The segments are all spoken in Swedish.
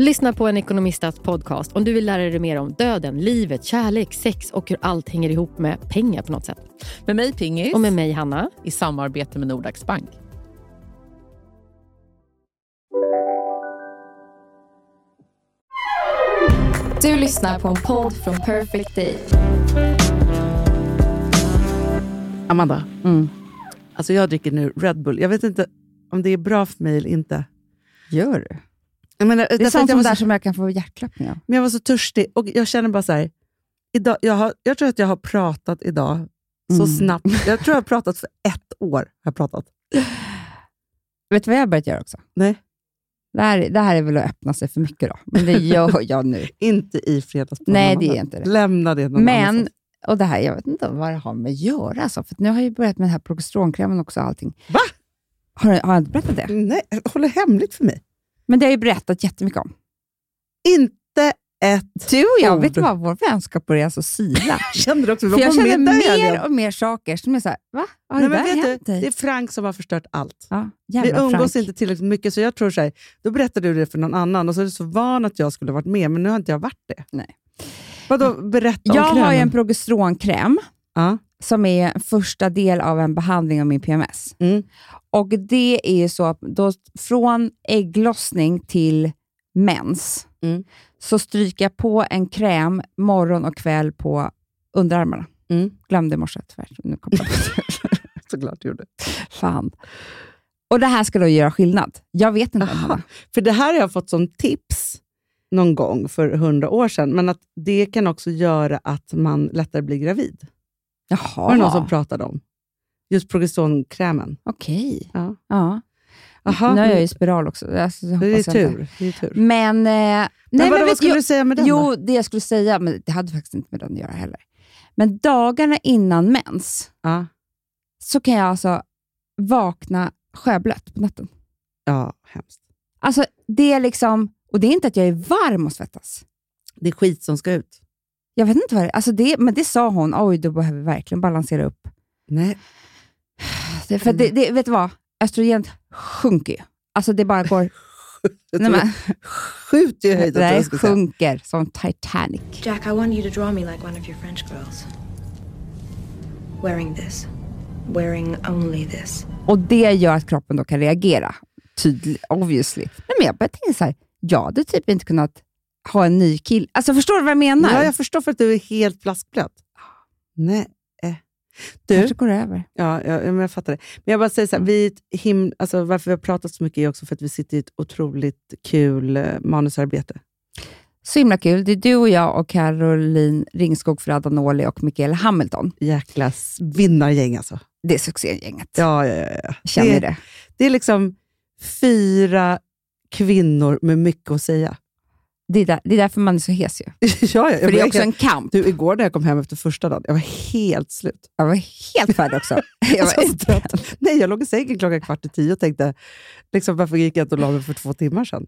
Lyssna på en ekonomistats podcast om du vill lära dig mer om döden, livet, kärlek, sex och hur allt hänger ihop med pengar på något sätt. Med mig Pingis. Och med mig Hanna. I samarbete med Nordax Bank. Du lyssnar på en podd från Perfect Day. Amanda, mm. alltså jag dricker nu Red Bull. Jag vet inte om det är bra för mig eller inte. Gör du? Menar, det är sånt som så, där som jag kan få hjärtklappning av. Men jag var så törstig och jag känner bara så här, idag, jag, har, jag tror att jag har pratat idag så mm. snabbt. Jag tror jag har pratat för ett år. Har pratat. Vet du vad jag har börjat göra också? Nej. Det här, det här är väl att öppna sig för mycket då, men det gör jag nu. inte i Fredagspodden. Nej, det är inte det. Lämna det någon Men, och det här, jag vet inte vad det har med att göra. Alltså, för nu har jag börjat med den här progesteronkrämen också. Allting. Va? Har, har jag inte berättat det? Nej, håll det hemligt för mig. Men det har jag ju berättat jättemycket om. Inte ett Du och jag, ord. vet du vad? Vår vänskap börjar så sila. kände det också. För jag känner mer och mer saker som är så här, va? Har Nej, det men vet du, Det är Frank som har förstört allt. Ja, Vi umgås Frank. inte tillräckligt mycket, så jag tror så här, då berättar du det för någon annan och så är du så van att jag skulle varit med, men nu har inte jag varit det. Nej. Vadå, berätta Jag om har ju en progesteronkräm ja. som är första del av en behandling av min PMS. Mm. Och Det är ju så att då, från ägglossning till mens mm. så stryker jag på en kräm morgon och kväll på underarmarna. Mm. Glömde i morse tyvärr. Nu kom jag Såklart du gjorde. Fan. Och det här ska då göra skillnad. Jag vet inte. Aha, för det här har jag fått som tips någon gång för hundra år sedan, men att det kan också göra att man lättare blir gravid. Jaha. Var det någon som pratade om? Just progesteronkrämen. Okej. Okay. Ja. ja. Aha, nu har jag ju spiral också. Alltså, det, är tur, det är tur. Men, eh, nej, men, men vad skulle du säga med den? Jo, då? det jag skulle säga, men det hade faktiskt inte med den att göra heller. Men dagarna innan mens ja. så kan jag alltså vakna sjöblöt på natten. Ja, hemskt. Alltså, det är liksom, och det är inte att jag är varm och svettas. Det är skit som ska ut. Jag vet inte vad det är. Alltså det, men det sa hon, oj, du behöver verkligen balansera upp. Nej. Det, för det, det, vet du vad? Östrogen sjunker ju. Alltså det bara går... Nej, men, skjuter ju höjden. Det sjunker som Titanic. Jack, I want you to draw me like one of your French girls. Wearing this. Wearing only this. Och det gör att kroppen då kan reagera. Tydligt, obviously. Men jag börjar tänka så här, jag hade typ inte kunnat ha en ny kille. Alltså förstår du vad jag menar? Ja, jag förstår för att du är helt flaskblöt. Nej. Du, kanske går över. Ja, ja, men jag fattar det. Men jag bara säger så här, vi him, alltså varför vi har pratat så mycket är också för att vi sitter i ett otroligt kul uh, manusarbete. Så himla kul. Det är du och jag och Caroline Ringskog för Adanoli och Mikael Hamilton. Jäkla vinnargäng alltså. Det är succégänget. Ja, ja. ja. Känner det, det. Det är liksom fyra kvinnor med mycket att säga. Det är, där, det är därför man är så hes ju. ja, ja, För det är också en kamp. Du, igår när jag kom hem efter första dagen, jag var helt slut. Jag var helt färdig också. jag var så trött. Nej, jag låg i sängen klockan kvart i tio och tänkte, liksom, varför gick jag inte och la mig för två timmar sedan?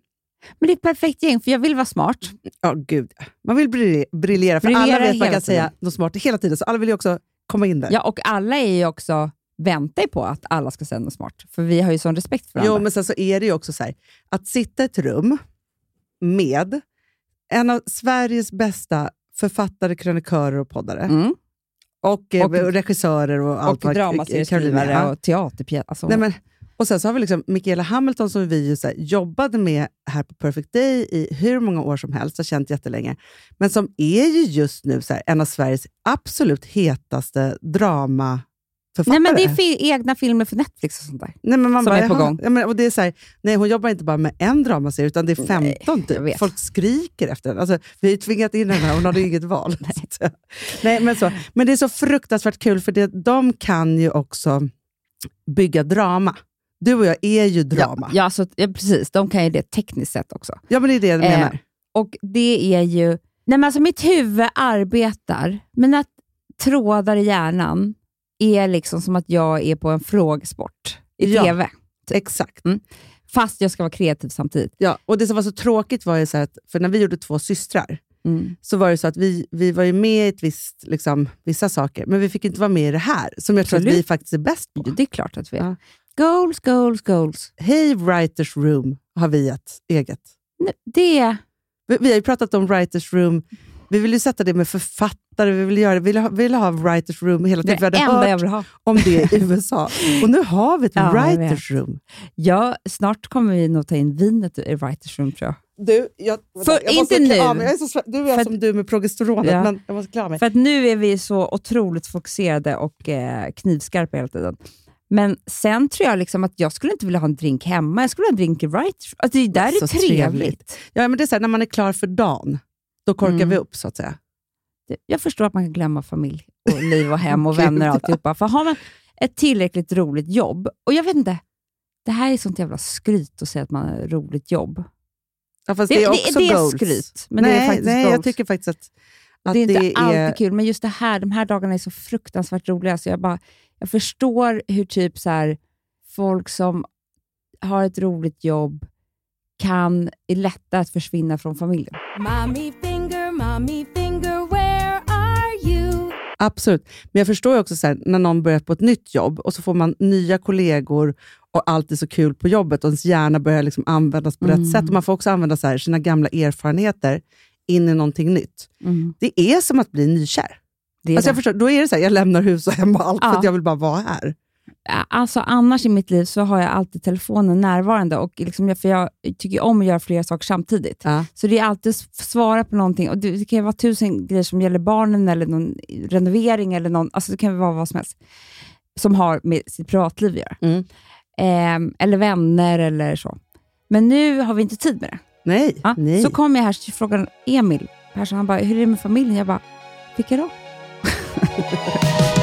Men det är ett perfekt gäng, för jag vill vara smart. Ja, gud. Man vill briljera, briljera för briljera alla vet man kan säga något smart hela tiden, så alla vill ju också komma in där. Ja, och alla är ju också väntar på att alla ska säga något smart, för vi har ju sån respekt för varandra. Jo, men sen så är det ju också så här, att sitta i ett rum med en av Sveriges bästa författare, krönikörer och poddare. Mm. Och, och, och, regissörer och allt. Och dramaserieskrivare och teaterpjäser. Alltså. Nej, men, och sen så har vi liksom Michaela Hamilton som vi ju så här, jobbade med här på Perfect Day i hur många år som helst, har känt jättelänge. Men som är ju just nu så här, en av Sveriges absolut hetaste drama Nej, men det är fi egna filmer för Netflix och sånt där. Nej, men man som bara, är på gång. Ja, men, och det är så här, nej, hon jobbar inte bara med en dramaserie, utan det är 15 nej, typ. Folk skriker efter den. Alltså, vi har ju tvingat in här, hon hade ju inget val. nej. nej, men, så. men det är så fruktansvärt kul, för det, de kan ju också bygga drama. Du och jag är ju drama. Ja, ja, alltså, ja precis. De kan ju det tekniskt sett också. Ja, men det är det jag eh, menar. Och det är ju... Nej, men alltså, mitt huvud arbetar, men att trådar i hjärnan är liksom som att jag är på en frågesport i Ja. TV. Exakt. Fast jag ska vara kreativ samtidigt. Ja, och Det som var så tråkigt var ju så att, för när vi gjorde Två systrar, så var det så att vi, vi var ju med i ett visst, liksom, vissa saker, men vi fick inte vara med i det här, som jag tror att Absolut. vi faktiskt är bäst på. Det är klart att vi är. Ja. Goals, goals, goals. Hej Writers Room har vi ett eget. Det Vi, vi har ju pratat om Writers Room, vi vill ju sätta det med författare, vi vill, göra, vi vill, ha, vi vill ha Writers Room hela det tiden. är Vi det hade hört ha. om det i USA. Och nu har vi ett Ja, Writers Room. Ja, snart kommer vi nog ta in vinet i Writers Room tror jag. Du, jag, För- jag inte nu. Jag är så, du är För som du med progesteronet, Ja. men jag måste av mig. För att nu är vi så otroligt fokuserade och eh, knivskarpa hela tiden. Men sen tror jag liksom att jag skulle inte vilja ha en drink hemma. Jag skulle ha en drink i Writers Alltså det där är Så trevligt. Ja, men det är så här, när man är klar för dagen, då korkar Mm. vi upp så att säga. Det- Jag förstår att man kan glömma familj och liv och hem och vänner och alltihopa. För har man ett tillräckligt roligt jobb, och jag vet inte, det här är sånt jävla skryt att säga att man har ett roligt jobb. Ja, fast Det, det, är det, också det är goals. skryt, men nej, det är faktiskt nej, goals. jag tycker faktiskt att, att det är inte det alltid kul, men just det här, de här dagarna är så fruktansvärt roliga. Så jag, bara, jag förstår hur typ så här, folk som har ett roligt jobb kan, är lätta att försvinna från familjen. Finger, mommy finger, where are you? Absolut. Men jag förstår ju också så här, när någon börjar på ett nytt jobb och så får man nya kollegor och allt är så kul på jobbet och ens hjärna börjar liksom användas på Mm. rätt sätt. Och man får också använda så här, sina gamla erfarenheter in i någonting nytt. Det är som att bli nykär. Det Alltså det. jag, förstår, då är det så här, jag lämnar hus och hem och allt för Ja. att jag vill bara vara här. Alltså annars i mitt liv så har jag alltid telefonen närvarande och liksom, för jag tycker om att göra flera saker samtidigt. Ja. Så det är alltid s- svara på någonting. Och det, det kan vara tusen grejer som gäller barnen eller någon renovering eller någon, alltså det kan vara vad som helst som har med sitt privatliv att göra. Mm. Ehm, eller vänner eller så. Men nu har vi inte tid med det. Nej, Ja, nej. Så kom jag här till frågan Emil Persson, han bara, hur är det med familjen? Jag bara, vilka då?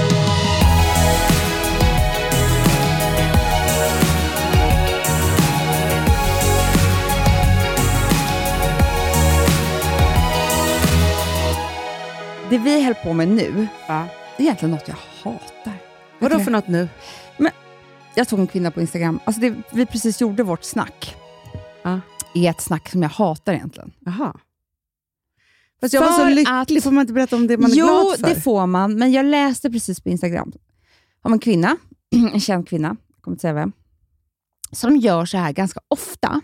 Det vi höll på med nu, det är egentligen något jag hatar. Vadå för något nu? Jag tog en kvinna på Instagram. Alltså det, vi precis gjorde vårt snack. Ja. är ett snack som jag hatar egentligen. Jaha. Fast jag var så För lycklig, att- får man inte berätta om det man är jo, glad för? det får man, men jag läste precis på Instagram om en kvinna, en känd kvinna, jag kommer inte säga vem, som gör så här ganska ofta.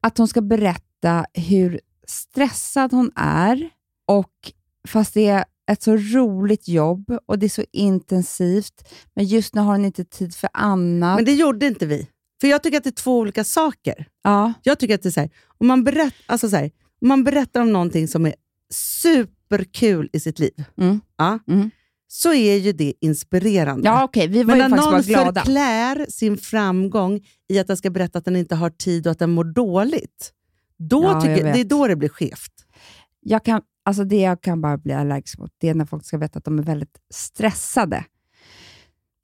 Att hon ska berätta hur stressad hon är, och fast det är ett så roligt jobb och det är så intensivt, men just nu har hon inte tid för annat. Men det gjorde inte vi. För jag tycker att det är två olika saker. ja. Jag tycker att det är så här, om man, berätt, alltså så här, om man berättar om någonting som är superkul i sitt liv, Mm. ja, Mm. så är ju det inspirerande. Ja, okej, vi var Men ju när någon glada. förklär sin framgång i att den ska berätta att den inte har tid och att den mår dåligt, då Ja, tycker, det är då det blir skevt. Jag kan, alltså det jag kan bara bli allergisk mot, det är när folk ska veta att de är väldigt stressade.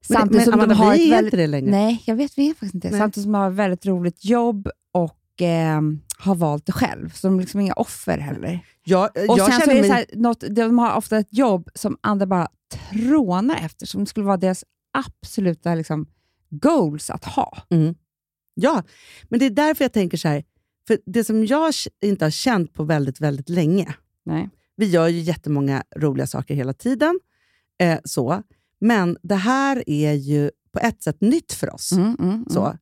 Men, Samtidigt men som Amanda, de har vi är väldigt, inte det längre. Nej, jag vet, vi är faktiskt inte det. Samtidigt som de har ett väldigt roligt jobb och eh, har valt det själv. Så de är liksom inga offer heller. Jag, Och jag sen så är det mig... så här, något, de har ofta ett jobb som andra bara trånar efter, som skulle vara deras absoluta liksom, goals att ha. Mm. Ja, men det är därför jag tänker så här, för det som jag inte har känt på väldigt, väldigt länge, Nej. vi gör ju jättemånga roliga saker hela tiden, eh, så. men det här är ju på ett sätt nytt för oss. Mm, mm, mm. Så.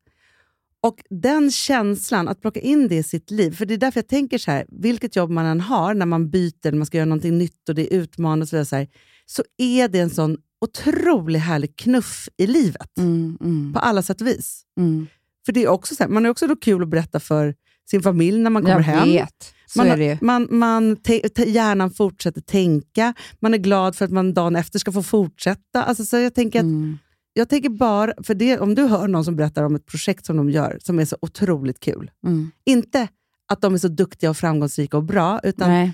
Och den känslan, att plocka in det i sitt liv, för det är därför jag tänker så här, vilket jobb man än har, när man byter, man ska göra någonting nytt och det är utmanande, och så, så, här, så är det en sån otroligt härlig knuff i livet, Mm, mm, på alla sätt och vis. mm. För det är också så här, man är också då kul att berätta för sin familj när man kommer Jag hem. vet, så Man, man, man, hjärnan fortsätter tänka, man är glad för att man dagen efter ska få fortsätta. Alltså, så jag tänker att Mm. jag tänker bara, för det, om du hör någon som berättar om ett projekt som de gör, som är så otroligt kul. Mm. Inte att de är så duktiga och framgångsrika och bra, utan Nej.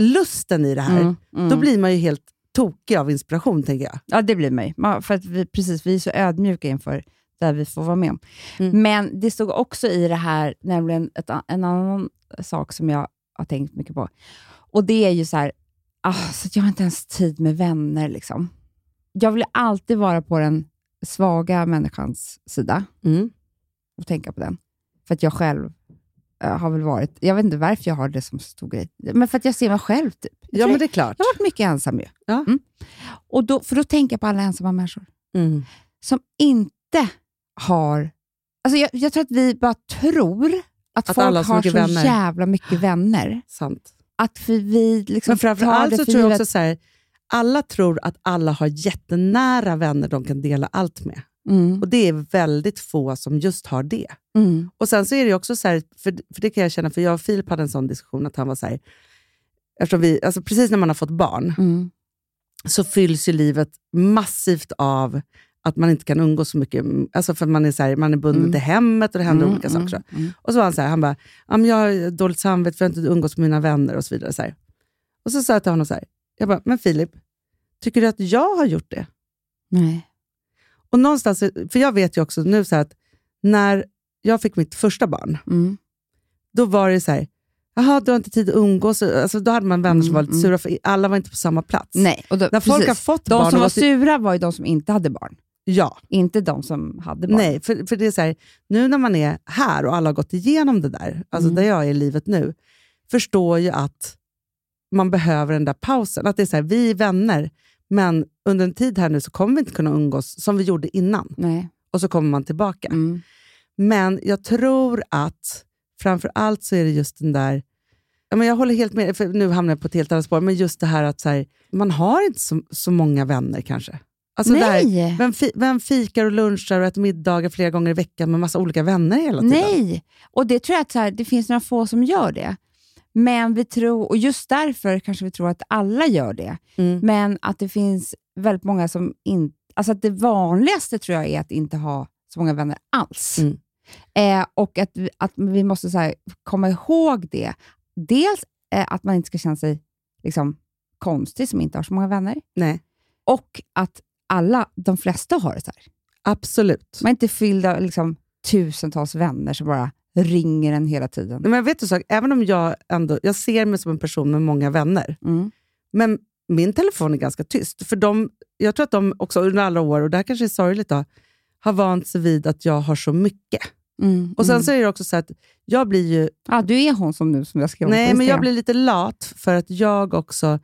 lusten i det här. Mm, mm. Då blir man ju helt tokig av inspiration, tänker jag. Ja, det blir mig. Man- För att vi, precis, vi är så ödmjuka inför det vi får vara med om. Mm. Men det stod också i det här, nämligen ett, en annan sak som jag har tänkt mycket på. Och det är ju så här, ah, så jag har inte ens tid med vänner. Liksom. Jag vill alltid vara på den svaga människans sida Mm. och tänka på den. För att jag själv eh, har väl varit, jag vet inte varför jag har det som stor grej, men för att jag ser mig själv. Typ. Ja, men det är klart. jag har varit mycket ensam ju. Ja. Mm. Och då, för då tänker jag på alla ensamma människor Mm. som inte har... Alltså jag, jag tror att vi bara tror att, Att folk har så så vänner. jävla mycket vänner. Sant. Att för vi liksom Men framför tar allt det så tror jag också så här, alla tror att alla har jättenära vänner de kan dela allt med. Mm, Och det är väldigt få som just har det. mm, Och Sen så är det också så här, för, för det kan jag känna, för jag och Filip hade en sån diskussion, att han var så här, eftersom vi, alltså precis när man har fått barn, mm, så fylls ju livet massivt av att man inte kan umgås så mycket. Alltså för man är, så här, man är bunden Mm. till hemmet och det händer mm, olika mm, saker. mm. Och så var han så här, han bara, jag har dåligt samvete för att jag inte umgås med mina vänner och så vidare. Så här. Och så sa jag till honom så här, jag bara, men Filip, tycker du att jag har gjort det? Nej. Och någonstans, för jag vet ju också nu så att när jag fick mitt första barn, Mm, då var det så här, jaha, du har inte tid att umgås. Alltså, då hade man vänner som Mm, var lite mm. sura, för alla var inte på samma plats. Nej. Och då, När folk precis. har fått de barn... som var sura var ju de som inte hade barn, Ja, inte de som hade barn. nej, för, för det är så här, nu när man är här och alla har gått igenom det där, alltså Mm. där jag är i livet nu, förstår ju att man behöver den där pausen. Att det är så här, vi är vänner, men under en tid här nu så kommer vi inte kunna umgås som vi gjorde innan. Nej. Och så kommer man tillbaka. Mm. Men jag tror att framför allt så är det just den där, men jag håller helt med, för nu hamnar jag på ett helt annat spår, men just det här att så här, man har inte så, så många vänner kanske. Alltså Nej. vem, fi, vem fikar och lunchar och äter middagar flera gånger i veckan med massa olika vänner hela tiden? Nej, och det tror jag att så här, det finns några få som gör det. Men vi tror, och just därför kanske vi tror att alla gör det, Mm. men att det finns väldigt många som inte... Alltså att det vanligaste tror jag är att inte ha så många vänner alls. Mm. Eh, och att att vi måste så här, komma ihåg det. Dels eh, att man inte ska känna sig liksom, konstig som inte har så många vänner. Nej, Och att alla, de flesta har det så här. absolut. Man är inte fylld av liksom, tusentals vänner som bara ringer en hela tiden. Men jag vet du sak, även om jag ändå, jag ser mig som en person med många vänner, Mm. men min telefon är ganska tyst. För de, jag tror att de också under alla år, och det här kanske är sorgligt, då, har vant sig vid att jag har så mycket. Mm. Och Sen mm. så är det också så att jag blir ju Ja, du är hon som nu som jag skrev Nej, men jag blir lite lat för att jag också,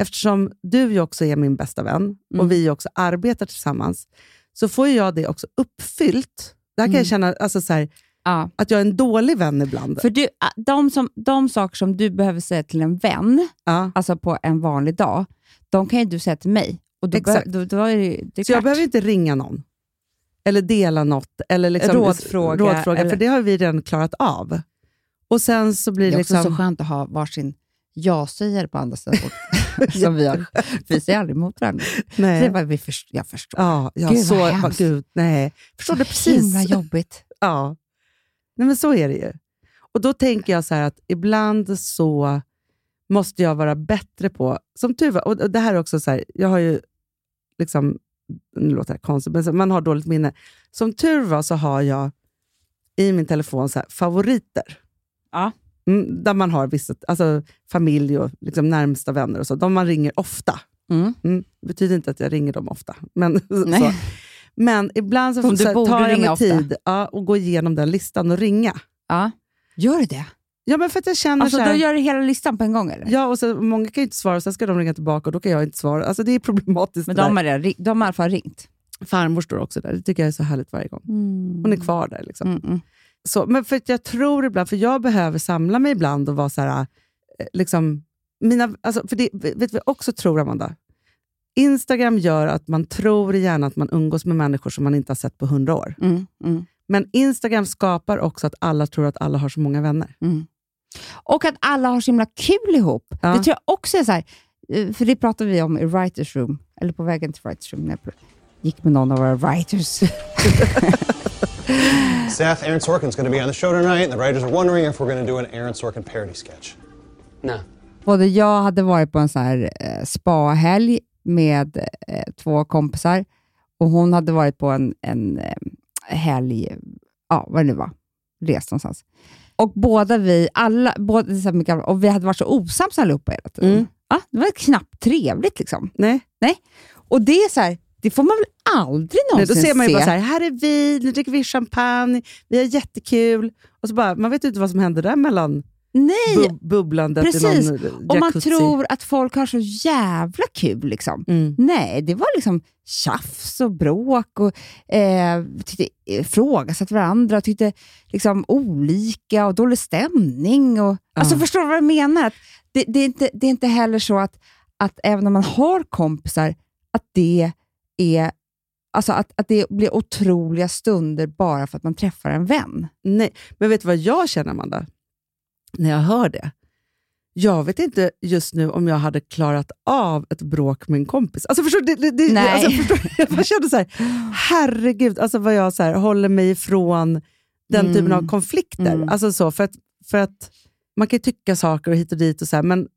eftersom du ju också är min bästa vän Mm. och vi också arbetar tillsammans, så får jag det också uppfyllt. Det här kan Mm. jag känna alltså så här, Ja. att jag är en dålig vän ibland. För du, de, som, de saker som du behöver säga till en vän, ja. alltså på en vanlig dag, de kan ju du säga till mig. Och då, Exakt. bör, då, då är det, det är Så jag behöver inte ringa någon. Eller dela något. Eller liksom, Rådfråga, rådfråga eller- För det har vi redan klarat av. Och sen så blir Det det, är också liksom... så skönt att ha varsin ja-sägare på andra sidan. som vi har. Vi säger aldrig emot varandra. Så det nej. bara, vi först, jag förstår. Ja, ja, Gud, vad så, hemskt. gud, nej. Förstår Så precis? himla jobbigt. Ja, Nej, men så är det ju. Och då tänker jag så här att ibland så måste jag vara bättre på, som tur var, och det här är också så här, jag har ju, liksom, nu låter det konstigt, men man har dåligt minne. Som tur var så har jag i min telefon så här, favoriter. Ja. Mm, där man har vissa, alltså familj och liksom närmsta vänner och så, de man ringer ofta. Mm. Mm, det betyder inte att jag ringer dem ofta. Men, så. men ibland så, så här, tar jag mig tid ja, och gå igenom den listan och ringa. Ja. Gör du det? Ja, men för att jag känner Alltså, så då här, gör du hela listan på en gång? Eller? ja, och så, många kan ju inte svara, och sen ska de ringa tillbaka och då kan jag inte svara. Alltså, det är problematiskt. Men det de har, ri- de har i alla fall ringt. Farmor står också där. Det tycker jag är så härligt varje gång. Hon är kvar där. Liksom. Mm, mm. Så, men för jag tror ibland, för jag behöver samla mig ibland och vara så här, eh, liksom, mina, alltså, för det, vet jag också tror, Amanda? Instagram gör att man tror gärna att man umgås med människor som man inte har sett på hundra år. Mm, mm, Men Instagram skapar också att alla tror att alla har så många vänner. mm. Och att alla har så himla kul ihop. Ja. Det tror jag också är så här, eh, för det pratade vi om i Writers Room, eller på vägen till Writers Room, när jag gick med någon av våra writers. Seth, Aaron Sorkin's going to be on the show tonight, and the writers are wondering if we're going to do an Aaron Sorkin parody sketch. No. Både jag hade varit på en så här eh, spahelg med eh, två kompisar och hon hade varit på en, en eh, helg, ja vad det nu var, rest någonstans. Och båda vi, alla, båda, så här mycket, och vi hade varit så osams allihopa hela tiden. Mm. Ja, det var knappt trevligt liksom. Nej. Och det är så här, Det får man väl aldrig någonsin då ser man ju se? bara så här, här är vi, nu dricker vi champagne, vi har jättekul. Och så bara, man vet ju inte vad som händer där mellan Nej, bub bubblandet precis. i någon och man tror att folk har så jävla kul. Liksom. Mm. Nej, det var liksom tjafs och bråk och eh, tyckte, ifrågasatt varandra och tyckte liksom olika och dålig stämning. Och, Alltså Förstår du vad jag menar? Att det, det, är inte, det är inte heller så att, att även om man har kompisar, att det är Alltså att, att det blir otroliga stunder bara för att man träffar en vän. Nej, men vet du vad jag känner, Amanda? När jag hör det. Jag vet inte just nu om jag hade klarat av ett bråk med en kompis. Alltså förstår du? Det, det, Nej. Alltså, förstår, jag bara kände så här, herregud, alltså vad jag så här, håller mig ifrån den Mm. typen av konflikter. Mm. Alltså så, för, att, för att man kan ju tycka saker och hit och dit, och så här, men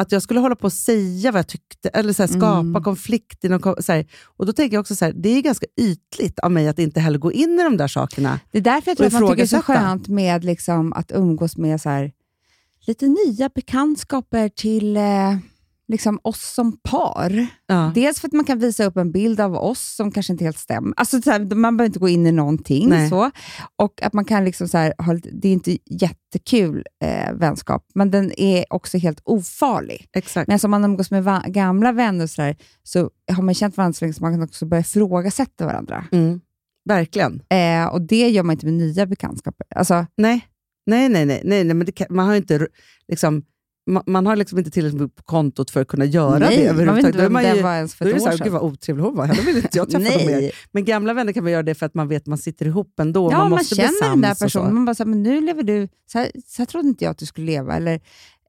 att jag skulle hålla på och säga vad jag tyckte, eller så här, skapa Mm. konflikt. I någon, ko- så här, och Då tänker jag också så här, det är ganska ytligt av mig att inte heller gå in i de där sakerna. Det är därför jag tror att man tycker det är så skönt med liksom att umgås med så lite nya bekantskaper till eh, liksom oss som par. Ja. Dels för att man kan visa upp en bild av oss som kanske inte helt stämmer. Alltså, så här, man behöver inte gå in i någonting. Nej. Så. Och att man kan liksom så här, ha, Det är inte jättekul eh, vänskap, men den är också helt ofarlig. Exakt. Men som man umgås med va- gamla vänner så, där, så har man känt varandra så länge så man kan också börja ifrågasätta varandra. Mm. Verkligen. Eh, och det gör man inte med nya bekantskaper. Alltså, Nej, nej, nej. nej, nej, nej men kan, man har inte liksom, man, man har liksom inte tillräckligt mycket på kontot för att kunna göra Nej, det överhuvudtaget. Då är man ju- var ens för då är ett det så år här, sedan. Gud vad otrevlig hon var, henne vill inte jag träffa mer. Men gamla vänner kan man göra det för att man vet att man sitter ihop ändå. ja, man man, känner den där personen. Man bara, så här, men nu lever du, så här, så här trodde inte jag att du skulle leva. Eller,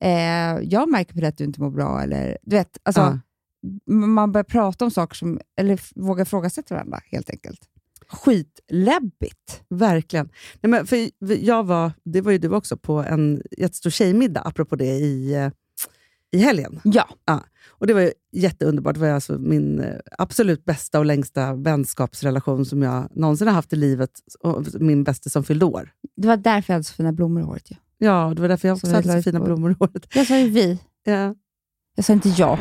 eh, jag märker på det att du inte mår bra. Eller, du vet, alltså, Ja. Man börjar prata om saker som, eller vågar ifrågasätta varandra helt enkelt. Skitläbbigt. Verkligen. Nej, men för jag var, det var ju du också, på en jättestor tjejmiddag, apropå det, i, eh, i helgen. Ja. Och Det var ju jätteunderbart. Det var alltså min eh, absolut bästa och längsta vänskapsrelation som jag någonsin har haft i livet. Och min bästa som fyllde år. Det var därför jag hade så fina blommor i håret. Ju. Ja, det var därför jag också Så hade så fina på- blommor i håret. Jag sa ju vi. Ja. Jag sa inte jag.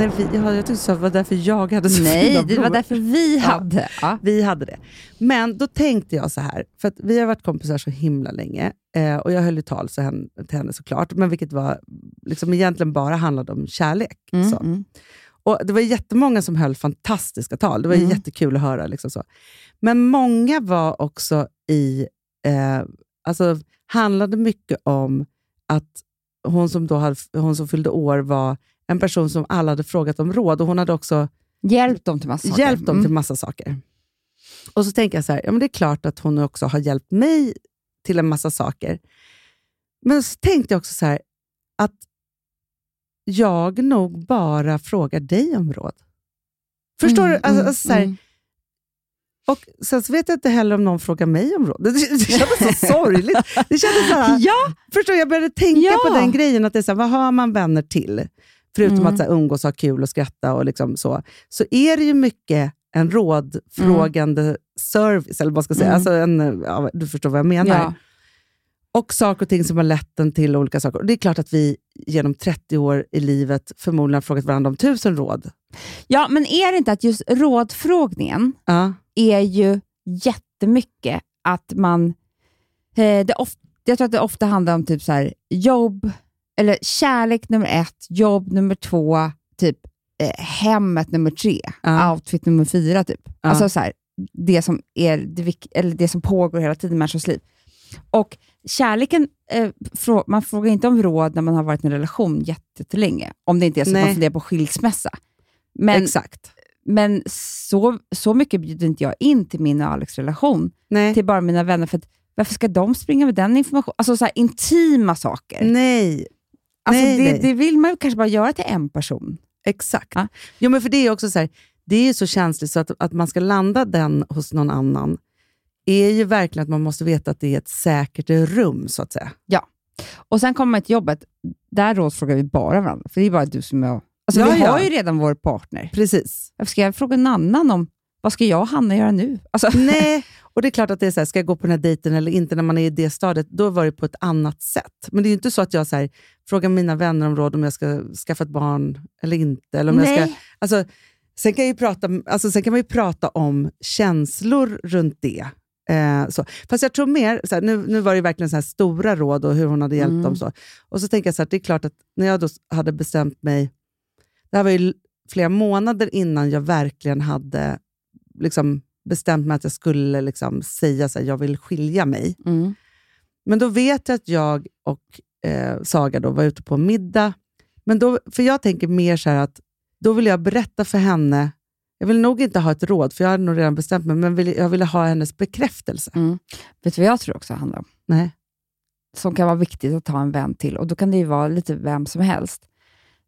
Nej, vi, ja, jag tyckte det var därför jag hade så fina Nej, det blommor. var därför vi hade. Ja. Vi hade det. Men då tänkte jag så här, för att vi har varit kompisar så himla länge eh, och jag höll ju tal så henne, till henne såklart, men vilket var liksom egentligen bara handlade om kärlek. Mm, så. mm. Och Det var jättemånga som höll fantastiska tal. Det var Mm. jättekul att höra. Liksom så. Men många var också i... Eh, alltså, handlade mycket om att hon som, då hade, hon som fyllde år var en person som alla hade frågat om råd. Och Hon hade också Hjälpt dem till massa saker. hjälpt dem Mm. till massa saker. Och så tänker jag så här, ja, men det är klart att hon också har hjälpt mig till en massa saker. Men så tänkte jag också så här, att jag nog bara frågar dig om råd. Förstår Mm, du? Alltså, mm, alltså, så här, mm. Och sen så vet jag inte heller om någon frågar mig om råd. Det, det kändes så sorgligt. Det kändes så här, Ja, Förstår? Jag började tänka Ja. på den grejen, att det är så här, vad har man vänner till? Förutom Mm. att så här, umgås, ha kul och skratta och liksom så. Så är det ju mycket en rådfrågande service, eller vad ska säga. Mm. Alltså en, ja, du förstår vad jag menar. ja. Och saker och ting som har lett en till olika saker. Och Det är klart att vi genom 30 år i livet förmodligen har frågat varandra om tusen råd. ja, men är det inte att just rådfrågningen Ja, är ju jättemycket att man... Eh, det of, jag tror att det ofta handlar om typ så här, jobb, eller kärlek nummer ett, jobb nummer två, typ eh, hemmet nummer tre, Ja. outfit nummer fyra. Typ. Ja. Alltså så här, det, som är det, eller det som pågår hela tiden i människors liv. Och kärleken, eh, frå, man frågar inte om råd när man har varit i en relation jätte- jättelänge, om det inte är så att Nej. man funderar på skilsmässa. Men, exakt. men så, så mycket bjuder inte jag in till min och Alex relation, Nej. till bara mina vänner, för att, varför ska de springa med den informationen? Alltså så här, intima saker. Nej, Alltså, nej, det, nej. det vill man ju kanske bara göra till en person. Exakt. Ja. Jo, men för det är också så här, det är ju så känsligt så att, att man ska landa den hos någon annan är ju verkligen att man måste veta att det är ett säkert rum, så att säga. Och sen kommer man till jobbet, där rådfrågar vi bara varandra, för det är bara du som jag. Alltså, Ja, vi ja. har ju redan vår partner. Precis. Varför ska jag fråga en annan om vad ska jag och Hanna göra nu? Alltså, Nej, och det är klart att det är så här, ska jag gå på den här dejten eller inte när man är i det stadiet, då var det på ett annat sätt. Men det är ju inte så att jag så här, frågar mina vänner om råd om jag ska skaffa ett barn eller inte. Eller om jag ska, nej. alltså, Sen kan, jag prata, alltså sen kan man ju prata om känslor runt det. Eh, så. Fast jag tror mer, så här, nu, nu var det verkligen så här stora råd och hur hon hade hjälpt Mm. dem. Så. Och så tänker jag så här, det är klart att när jag då hade bestämt mig, det här var ju flera månader innan jag verkligen hade liksom, bestämt mig att jag skulle liksom, säga att jag vill skilja mig. Mm. Men då vet jag att jag och eh, Saga då var ute på middag. Men då, för jag tänker mer så här att då vill jag berätta för henne, jag vill nog inte ha ett råd, för jag hade nog redan bestämt mig, men vill, jag ville ha hennes bekräftelse. Mm. Vet du vad jag tror också handlar om? Nej. Som kan vara viktigt att ta en vän till. Och Då kan det ju vara lite vem som helst.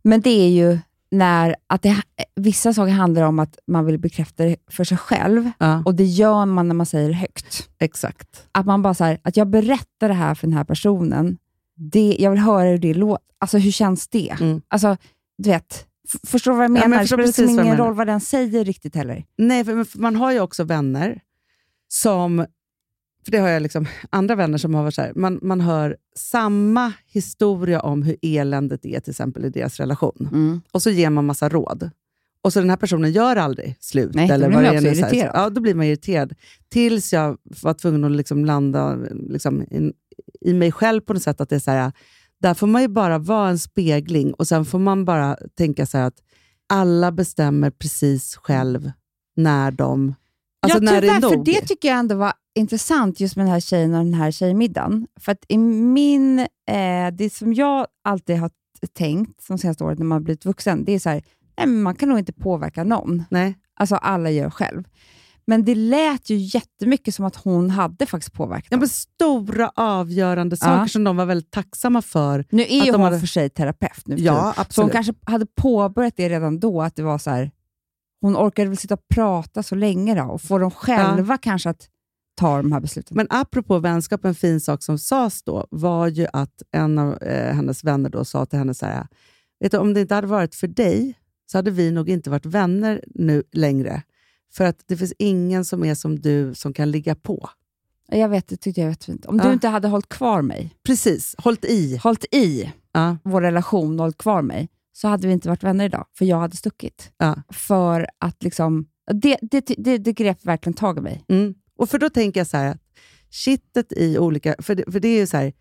Men det är ju när att det, vissa saker handlar om att man vill bekräfta det för sig själv. Ja, Och det gör man när man säger det högt. exakt. Att man bara så här, att jag berättar det här för den här personen. Det, jag vill höra hur det låter. Alltså hur känns det? Mm. Alltså, du vet. Förstår du vad jag Ja, menar? men jag det spelar liksom ingen roll vad den säger riktigt heller. Nej, för man har ju också vänner som, för det har jag liksom, andra vänner som har varit så här, man, man hör samma historia om hur eländet är till exempel i deras relation. Mm. Och så ger man massa råd. Och så den här personen gör aldrig slut. Nej, då eller blir vad man också är irriterad. Ja, då blir man irriterad. Tills jag var tvungen att liksom landa liksom, in, i mig själv på något sätt. att det är så här, Där får man ju bara vara en spegling och sen får man bara tänka så att alla bestämmer precis själv när de... Alltså ja, tyvärr, för det tycker jag ändå var intressant just med den här tjejen och den här tjejmiddagen. För att i min, eh, det som jag alltid har tänkt som senaste året när man har blivit vuxen, det är så här, nej, man kan nog inte påverka någon. Nej. Alltså alla gör själv. Men det lät ju jättemycket som att hon hade faktiskt påverkat Ja, men stora avgörande saker Ja. som de var väldigt tacksamma för. Nu är ju de hon hade- för sig terapeut nu Ja, tiden. Så hon absolut. kanske hade påbörjat det redan då, att det var så här, hon orkade väl sitta och prata så länge då, och få dem själva kanske att ta de här besluten. Men apropå vänskap, en fin sak som sades då var ju att en av eh, hennes vänner då sa till henne så här, vet du, om det inte hade varit för dig så hade vi nog inte varit vänner nu längre. För att det finns ingen som är som du som kan ligga på. Jag vet, det tyckte jag var jättefint. Om Ja. du inte hade hållit kvar mig, Precis, hållit i. hållit i Ja, vår relation och hållit kvar mig, så hade vi inte varit vänner idag, för jag hade stuckit. ja. För att liksom, det, det, det, det grep verkligen tag i mig. Mm. Och för då tänker jag så här, att kittet i olika... För det, för det är ju så här,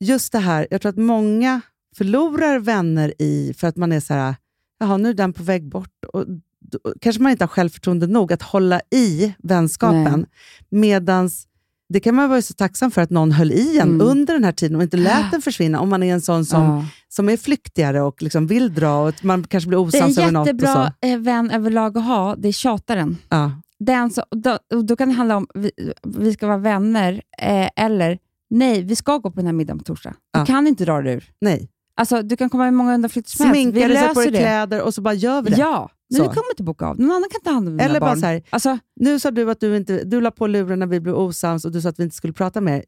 just det här, jag tror att många förlorar vänner i, för att man är så här, jaha nu är den på väg bort. Och, då, kanske man inte har självförtroende nog att hålla i vänskapen. Medans det kan man vara så tacksam för att någon höll i en Mm. under den här tiden och inte lät den försvinna. Om man är en sån som, Ja. som är flyktigare och liksom vill dra och man kanske blir osams en över något. Och jättebra eh, vän överlag att ha, det är tjataren. Ja. Den så, då, då kan det handla om vi, vi ska vara vänner, eh, eller nej, vi ska gå på den här middagen på torsdag. Du Ja. kan inte dra dig ur. Nej. Alltså, du kan komma med många undanflykter som helst. Vi Sminka dig, på dig kläder och så bara gör vi det. Ja, men du kommer inte boka av. Någon annan kan ta hand om dina Eller bara barn. så här, Alltså, Nu sa du att du inte du la på luren när vi blev osams och du sa att vi inte skulle prata mer.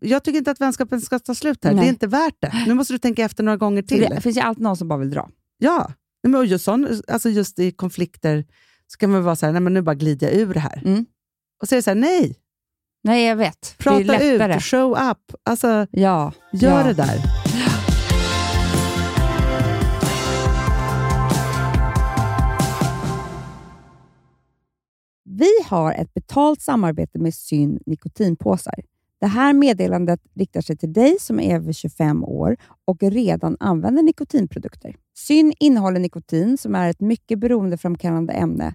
Jag tycker inte att vänskapen ska ta slut här. Nej. Det är inte värt det. Nu måste du tänka efter några gånger till. det finns ju alltid någon som bara vill dra. Ja, men just, sån, alltså just i konflikter så kan man vara så här, nej men nu bara glider jag ur det här. Mm. Och så är det så här, nej, Nej, jag vet. det är prata lättare. ut, show up. Alltså, Ja, gör ja. det där. Vi har ett betalt samarbete med Syn nikotinpåsar. Det här meddelandet riktar sig till dig som är över 25 år och redan använder nikotinprodukter. Syn innehåller nikotin som är ett mycket beroendeframkallande ämne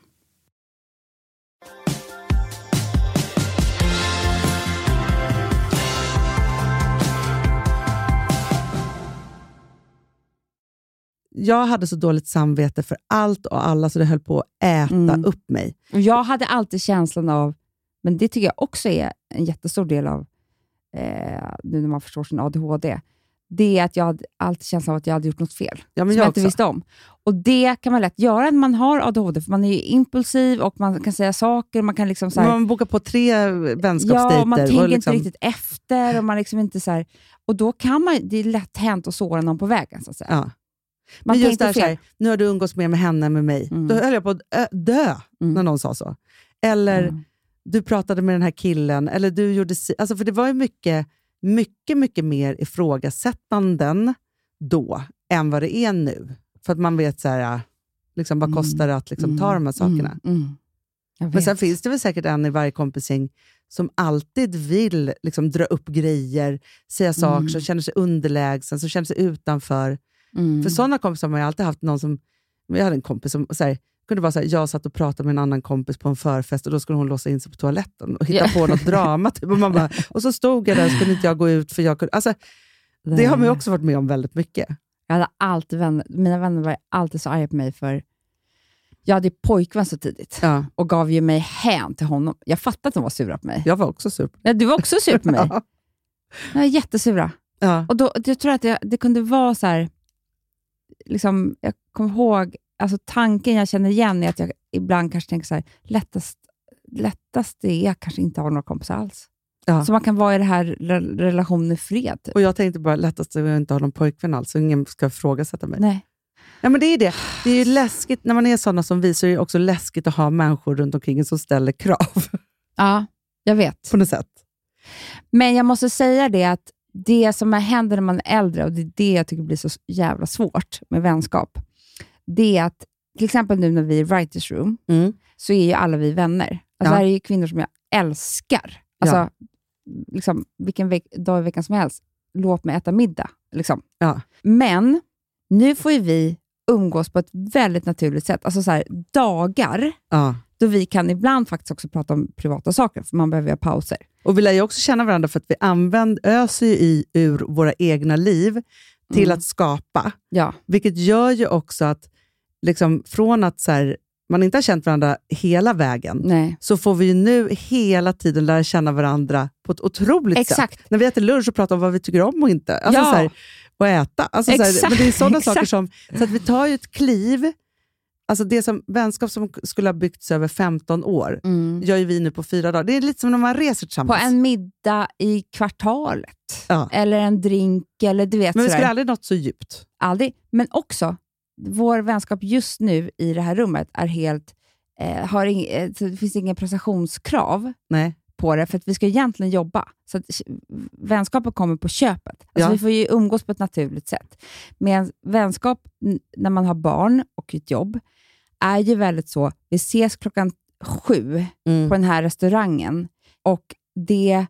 Jag hade så dåligt samvete för allt och alla så det höll på att äta Mm. upp mig. Och jag hade alltid känslan av, men det tycker jag också är en jättestor del av, eh, nu när man förstår sin ADHD, det är att jag hade alltid känslan av att jag hade gjort något fel, Ja, men som jag jag inte visste om. Och Det kan man lätt göra när man har ADHD, för man är impulsiv och man kan säga saker, man kan liksom så här, Man bokar på tre vänskapsdejter. Ja, man tänker och liksom, inte riktigt efter. Och, man liksom inte så här, och då kan man, det är lätt hänt att såra någon på vägen. Så att säga. Ja. Man Men just där, så fel. här, nu har du umgås mer med henne än med mig. Mm. Då höll jag på att ö- dö Mm. när någon sa så. Eller Mm. du pratade med den här killen, eller du gjorde si- alltså För det var ju mycket, mycket, mycket mer ifrågasättanden då än vad det är nu. För att man vet så här, liksom, vad Mm. kostar det att liksom, ta de här sakerna. Mm. Mm. Men sen finns det väl säkert en i varje kompisgäng som alltid vill liksom, dra upp grejer, säga saker, Mm. som känner sig underlägsen, som känner sig utanför. Mm. För sådana kompisar har man ju alltid haft någon som... Jag hade en kompis som så här, kunde vara så här, jag satt och pratade med en annan kompis på en förfest och då skulle hon låsa in sig på toaletten och hitta Ja. på något drama. Typ. Och, man bara, och så stod jag där och så kunde inte jag gå ut för jag kunde... Alltså, det har man ju också varit med om väldigt mycket. Jag hade alltid vänner, mina vänner var alltid så arga på mig för jag hade pojkvän så tidigt Ja, och gav ju mig hän till honom. Jag fattade att de var sura på mig. jag var också sur. Nej, du var också sur på mig. Ja. Jag var jättesura. Ja. Och då, jag tror att jag, det kunde vara så här, liksom, jag kommer ihåg alltså tanken jag känner igen är att jag ibland kanske tänker så här, lättast, lättast är att kanske inte ha några kompisar alls. Ja. Så man kan vara i den här re- relationen i fred. Typ. Och jag tänkte bara lättast är att inte ha någon pojkvän alls, så ingen ska ifrågasätta mig. Nej. Ja, men det är det. Det är läskigt, när man är sådana som vi, så är det också läskigt att ha människor runt omkring en som ställer krav. Ja, jag vet. På något sätt. Men jag måste säga det att det som händer när man är äldre, och det är det jag tycker blir så jävla svårt med vänskap, det är att till exempel nu när vi är i writers room, Mm. så är ju alla vi vänner. Alltså, Ja. Här är ju kvinnor som jag älskar. Alltså, Ja. liksom, vilken veck- dag i veckan som helst, låt mig äta middag. Liksom. Ja. Men nu får ju vi umgås på ett väldigt naturligt sätt. Alltså så här, dagar Ja. då vi kan ibland faktiskt också prata om privata saker, för man behöver göra pauser. Och vi lär ju också känna varandra för att vi använder, öser ju i ur våra egna liv till Mm. att skapa. Ja. Vilket gör ju också att liksom, från att så här, man inte har känt varandra hela vägen, Nej. så får vi ju nu hela tiden lära känna varandra på ett otroligt Exakt. sätt. När vi äter lunch och pratar om vad vi tycker om och inte. Alltså, Ja. så här, och äta. Alltså, så här, Exakt, men det är sådana exakt. saker som... Så att vi tar ju ett kliv. Alltså det som vänskap som skulle ha byggts över 15 år, Mm. gör ju vi nu på fyra dagar. Det är lite som när man reser På tillsammans. en middag i kvartalet, Ja. eller en drink, eller du vet Men vi skulle aldrig nått så djupt. Aldrig. Men också, vår vänskap just nu i det här rummet är helt... Eh, har ing, eh, det finns ingen prestationskrav Nej. på det, för att vi ska egentligen jobba. Så att vänskapen kommer på köpet. Alltså Ja. Vi får ju umgås på ett naturligt sätt. Men vänskap när man har barn och ett jobb är ju väldigt så, vi ses klockan sju Mm. på den här restaurangen och det,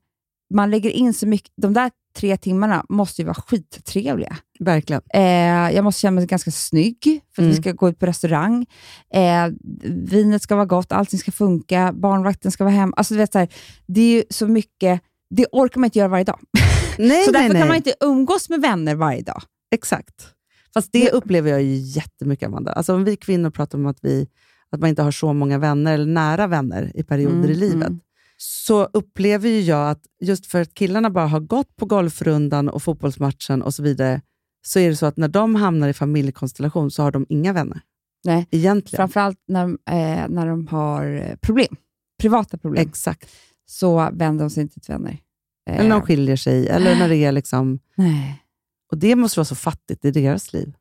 man lägger in så mycket, de där tre timmarna måste ju vara skittrevliga. Verkligen. Eh, jag måste känna mig ganska snygg för att vi Mm. ska gå ut på restaurang. Eh, vinet ska vara gott, allting ska funka, barnvakten ska vara hem. Alltså, du vet, så här, det är ju så mycket, det orkar man inte göra varje dag. Nej, så nej, därför nej. kan man inte umgås med vänner varje dag. Exakt. Fast det upplever jag ju jättemycket, Amanda. Alltså om vi kvinnor pratar om att, vi, att man inte har så många vänner, eller nära vänner, i perioder Mm, i livet, mm. så upplever ju jag att just för att killarna bara har gått på golfrundan och fotbollsmatchen och så vidare, så är det så att när de hamnar i familjekonstellation så har de inga vänner. Nej. Egentligen. Framförallt när, eh, när de har eh, problem, privata problem, Exakt. så vänder de sig inte till vänner. Eh, Eller när de skiljer sig, eller när det är liksom... nej. Och det måste vara så fattigt i deras liv.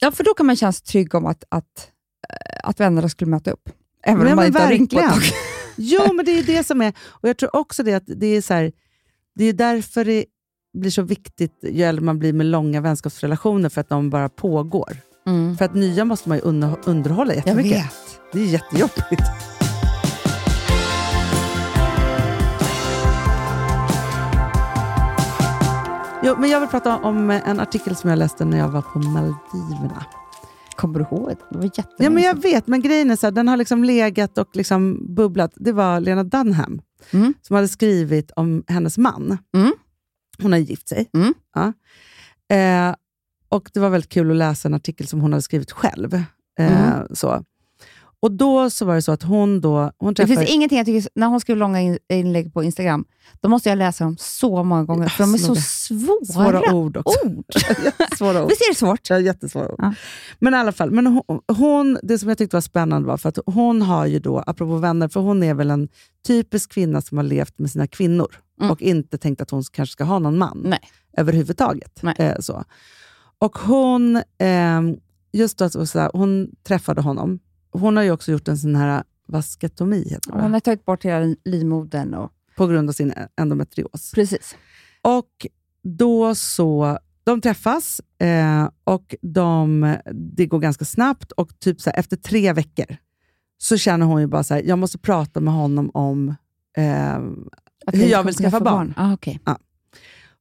Ja, för då kan man känna sig trygg om att, att, eh, att vännerna skulle möta upp. Även Nej, om man inte har ringt på verkligen. Jo, men det är det som är... Och jag tror också det att det är så här, det är därför det blir så viktigt ju äldre man blir med långa vänskapsrelationer, för att de bara pågår. Mm. För att nya måste man ju under, underhålla Jag jättemycket. vet. Det är jättejobbigt. Jo, men jag vill prata om en artikel som jag läste när jag var på Maldiverna. Kommer du ihåg det? Var Ja, men jag vet, men grejen är så här, den har liksom legat och liksom bubblat. Det var Lena Dunham Mm. som hade skrivit om hennes man. Mm. Hon har gift sig. Mm. Ja. Eh, och Det var väldigt kul att läsa en artikel som hon hade skrivit själv. Eh, Mm. så. Och Då så var det så att hon då... Hon Det träffade, finns ingenting jag tycker, när hon skriver långa in- inlägg på Instagram, då måste jag läsa dem så många gånger, för de är så Noga. svåra, svåra ord också. ord. svåra ord. Visst är det svårt? Ja, jättesvåra ord. Ja. Men i alla fall, men hon, hon, det som jag tyckte var spännande var för att hon har ju då, apropå vänner, för hon är väl en typisk kvinna som har levt med sina kvinnor Mm. och inte tänkt att hon kanske ska ha någon man Nej. överhuvudtaget. Nej. Eh, så. Och hon, eh, just då, så här, hon träffade honom. Hon har ju också gjort en sån här vasketomi, heter det, va? Hon har tagit bort hela livmodern. Och, på grund av sin endometrios. precis. Och då så, de träffas eh, och de, det går ganska snabbt och typ så här, efter tre veckor så känner hon ju bara så här, jag måste prata med honom om eh, hur jag vill skaffa skaffa barn. Ah, okay.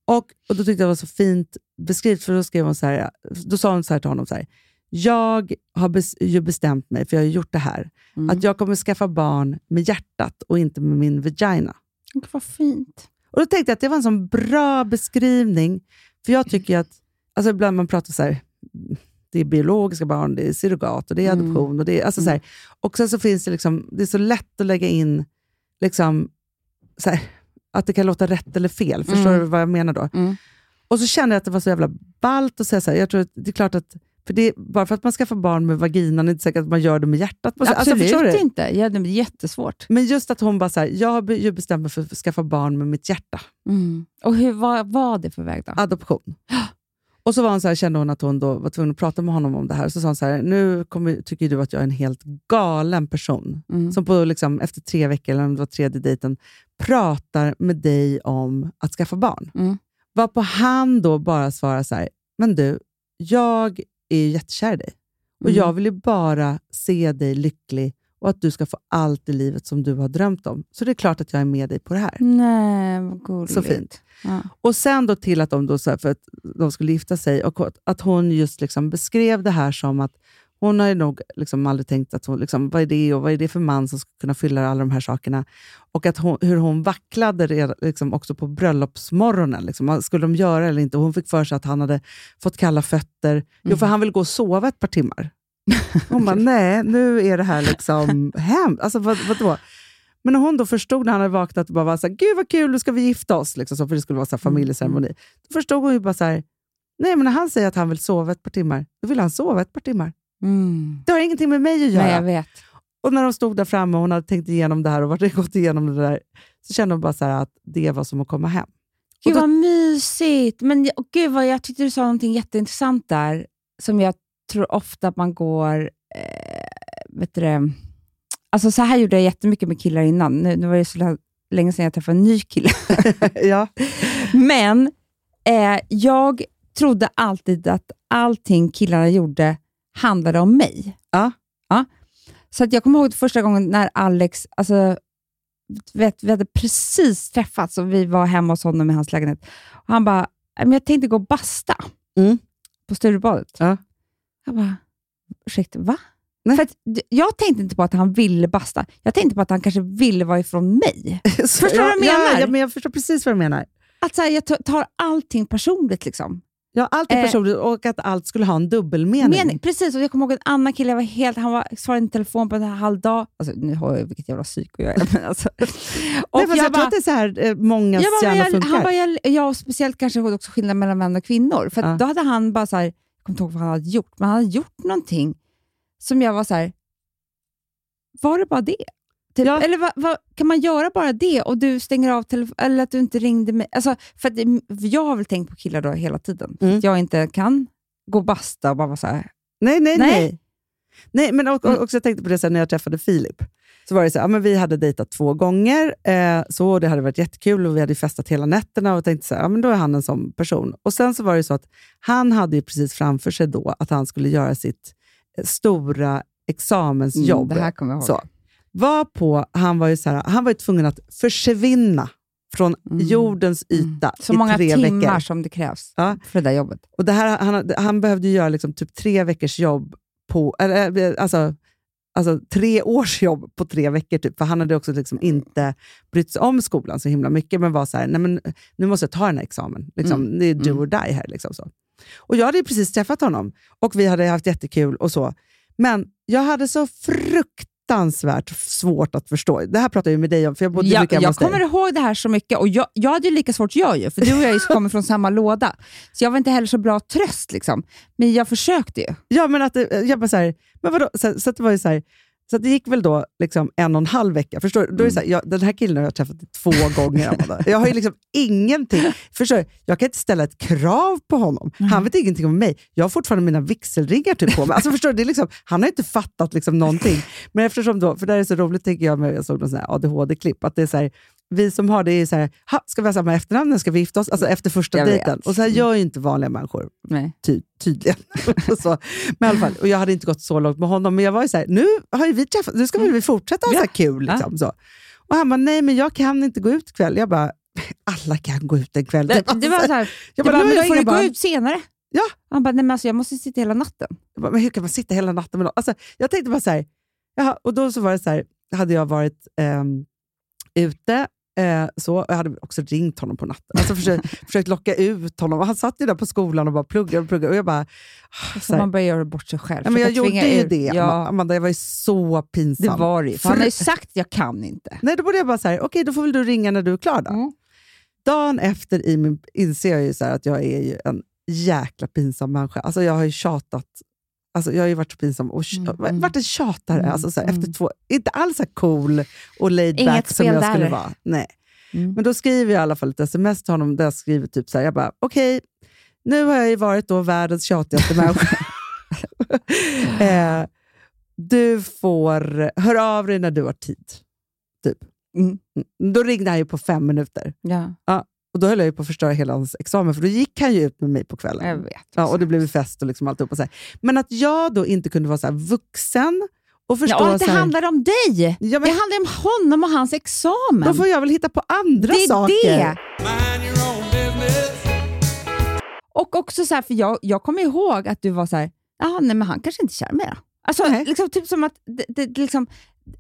Och, och Då tyckte jag det var så fint beskrivet, för då, skrev hon så här, då sa hon så här till honom, så här, jag har ju bestämt mig, för jag har gjort det här, Mm. att jag kommer skaffa barn med hjärtat och inte med min vagina. Gud, Vad fint. Och Då tänkte jag att det var en sån bra beskrivning, för jag tycker ju att, alltså ibland man pratar så här, det är biologiska barn, det är surrogat och det är Mm. adoption. Och, det är, alltså så här, och sen så finns det liksom, det är så lätt att lägga in liksom, så här, att det kan låta rätt eller fel. Förstår Mm. du vad jag menar då? Mm. Och så kände jag att det var så jävla ballt att säga så här, jag tror att det är klart att För det, bara för att man skaffar barn med vaginan är det inte säkert att man gör det med hjärtat. Alltså, Absolut förstår du? inte. Ja, det är jättesvårt. Men just att hon bara så här, jag har ju bestämt mig för att skaffa barn med mitt hjärta. Mm. Och hur vad var det för väg då? Adoption. Och så var hon så här, kände hon att hon då var tvungen att prata med honom om det här. Så sa hon så här, nu kommer, tycker du att jag är en helt galen person. Mm. Som på, liksom, efter tre veckor, eller om det var tredje dejten, pratar med dig om att skaffa barn. Mm. Varpå han då bara svarar så här, men du, jag är ju jättekär i dig. Och Mm. jag vill ju bara se dig lycklig och att du ska få allt i livet som du har drömt om. Så det är klart att jag är med dig på det här. Nej, vad gulligt. Så fint. Ja. Och sen då till att de, då, så här, för att de skulle gifta sig och att hon just liksom beskrev det här som att hon har nog liksom aldrig tänkt att hon, liksom, vad är det och vad är det för man som ska kunna fylla alla de här sakerna. Och att hon, hur hon vacklade liksom, också på bröllopsmorgonen. Liksom. Skulle de göra eller inte? Hon fick för sig att han hade fått kalla fötter. Jo, för han ville gå och sova ett par timmar. Hon bara, nej, nu är det här liksom hemskt. Alltså, vad, vadå? Men när hon då förstod när han hade vaknat och bara var så här, gud vad kul, nu ska vi gifta oss, liksom, så, för det skulle vara så här familjeceremoni. Då förstod hon ju bara så här, nej men när han säger att han vill sova ett par timmar, då vill han sova ett par timmar. Mm. Det har ingenting med mig att göra. Nej, jag vet. Och när de stod där framme och hon hade tänkt igenom det här och varit gått igenom det där, så kände hon bara så att det var som att komma hem. Gud då- vad mysigt! Men och gud vad jag tyckte du sa någonting jätteintressant där, som jag tror ofta att man går... Eh, vet du alltså så här gjorde jag jättemycket med killar innan. Nu, nu var det så lä- länge sedan jag träffade en ny kille. ja. Men eh, jag trodde alltid att allting killarna gjorde handlade om mig. Ja. Ja. Så att jag kommer ihåg första gången när Alex, alltså, vet, vi hade precis träffats och vi var hemma hos honom i hans lägenhet. Och han bara, "Nej, men jag tänkte gå och basta Mm. på Sturebadet. Ja. Jag bara, ursäkta, va? Nej. För jag tänkte inte på att han ville basta. Jag tänkte på att han kanske ville vara ifrån mig. Förstår du vad jag Ja, menar? ja, men jag förstår precis vad du menar. Att så här, jag ta- tar allting personligt. liksom. Ja, allt är Eh. personligt och att allt skulle ha en dubbelmening. Men, precis, och jag kommer ihåg en annan kille, jag var helt, han var, svarade i telefon på en halv dag. Alltså, nu har jag vilket jävla psyko jag är. Men alltså. och Nej, fast jag, tror att det är så här eh, många jag, jag, funkar. han bara, jag, jag, speciellt kanske också skillnad mellan män och kvinnor. För Ja. då hade han bara så här, jag kommer inte ihåg vad han hade gjort, men han hade gjort någonting som jag var så här, var det bara det? Typ, Ja. Eller vad, vad, kan man göra bara det och du stänger av telefonen, eller att du inte ringde mig? Alltså, för det- jag har väl tänkt på killar då hela tiden. Mm. Att jag inte kan gå basta och bara vara så här, Nej, nej, Nej. nej. nej men och, och, också jag tänkte på det sen när jag träffade Filip. Så var det så här, ja, men vi hade dejtat två gånger, eh, så det hade varit jättekul och vi hade festat hela nätterna och tänkte så här, ja, men då är han en sån person. Och Sen så var det så att han hade ju precis framför sig då att han skulle göra sitt eh, stora examensjobb. Mm, det här kommer jag ihåg. Så. Var på, han var ju så här, han var ju tvungen att försvinna från Mm. jordens yta så i många tre timmar veckor. som det krävs Ja. för det där jobbet. Och det här, han, han behövde göra liksom typ tre veckors jobb på, eller, eh, alltså, alltså tre års jobb på tre veckor. Typ, för han hade också liksom inte brytt sig om skolan så himla mycket, men var så här, nej men nu måste jag ta den här examen. Liksom, Mm. Det är do Mm. or die här. Liksom, så. Och jag hade precis träffat honom och vi hade haft jättekul och så. Men jag hade så fruktansvärt svårt att förstå. Det här pratar jag med dig om, för jag bodde Jag, mycket hemma jag hos dig. kommer ihåg det här så mycket och jag, jag hade ju lika svårt jag ju, för du och jag kommer från samma låda. Så jag var inte heller så bra tröst. Liksom. Men jag försökte ju. Ja, men att det, jag bara så här, men vadå? Så, så det var ju så här, så det gick väl då liksom en och en halv vecka. Förstår du? Då är så här, jag, den här killen har jag träffat två gånger. Amanda. Jag har ju liksom ingenting. Förstår du? Jag kan inte ställa ett krav på honom. Han vet ingenting om mig. Jag har fortfarande mina vigselringar typ på mig. Alltså, förstår du? Det är liksom, han har inte fattat liksom någonting. Men eftersom då, för det här är så roligt, tänker jag, med, jag såg någon sån här ADHD-klipp, att det är så här, vi som har det är så här, ha, ska vi ha samma efternamn ska vi gifta oss? Alltså efter första Jag vet. dejten. Och så här gör ju inte vanliga människor ty tydligen. så, men i alla fall, och jag hade inte gått så långt med honom, men jag var ju så här, nu har ju vi träffat, nu ska väl vi fortsätta ha så här kul. Liksom, så. Och han bara, nej men jag kan inte gå ut ikväll. Jag bara, alla kan gå ut en kväll. Det, det var så här, jag bara, men får du gå ut senare. Ja. Han bara, nej men alltså, jag måste sitta hela natten. Jag bara, men hur kan man sitta hela natten med någon? Alltså, jag tänkte bara så här, jaha, och då så var det så här, hade jag varit ehm, ute, eh, så, jag hade också ringt honom på natten. Alltså försökt, försökt locka ut honom. Han satt ju där på skolan och bara pluggade och pluggade. Och jag bara, ah, Så man börjar göra bort sig själv. ja, men jag gjorde ju det, Ja, Amanda. Jag var ju så det pinsam. var det. För Han har ju sagt jag kan inte. Nej, då borde jag bara säga, okej då får väl du ringa när du är klar då. Mm. Dagen efter i min, inser jag ju så att jag är ju en jäkla pinsam människa. Alltså jag har ju tjatat Alltså, jag har ju varit så pinsam och Mm, varit en tjatare. Mm, Alltså, så här, mm. Efter två, inte alls så cool och laid Inget back som jag skulle där. vara. Nej. Mm. Men då skriver jag i alla fall ett sms till honom där jag skriver typ så här, jag bara, okej, nu har jag ju varit då världens tjatigaste människa. eh, du får, hör av dig när du har tid. Typ. Mm. Mm. Då ringde han ju på fem minuter. Ja, Och Då höll jag ju på att förstöra hela hans examen, för då gick han ju ut med mig på kvällen. jag vet. Ja, och det blev fest och liksom alltihopa. Så här. Men att jag då inte kunde vara så här vuxen och förstå... Ja, och att det här, handlar om dig. Ja, men- Det handlar om honom och hans examen. Då får jag väl hitta på andra det är saker. det. Och också så här, för jag, jag kommer ihåg att du var så här, nej men han kanske inte är kär med då. Alltså, Nej. liksom, typ som att det, det, liksom,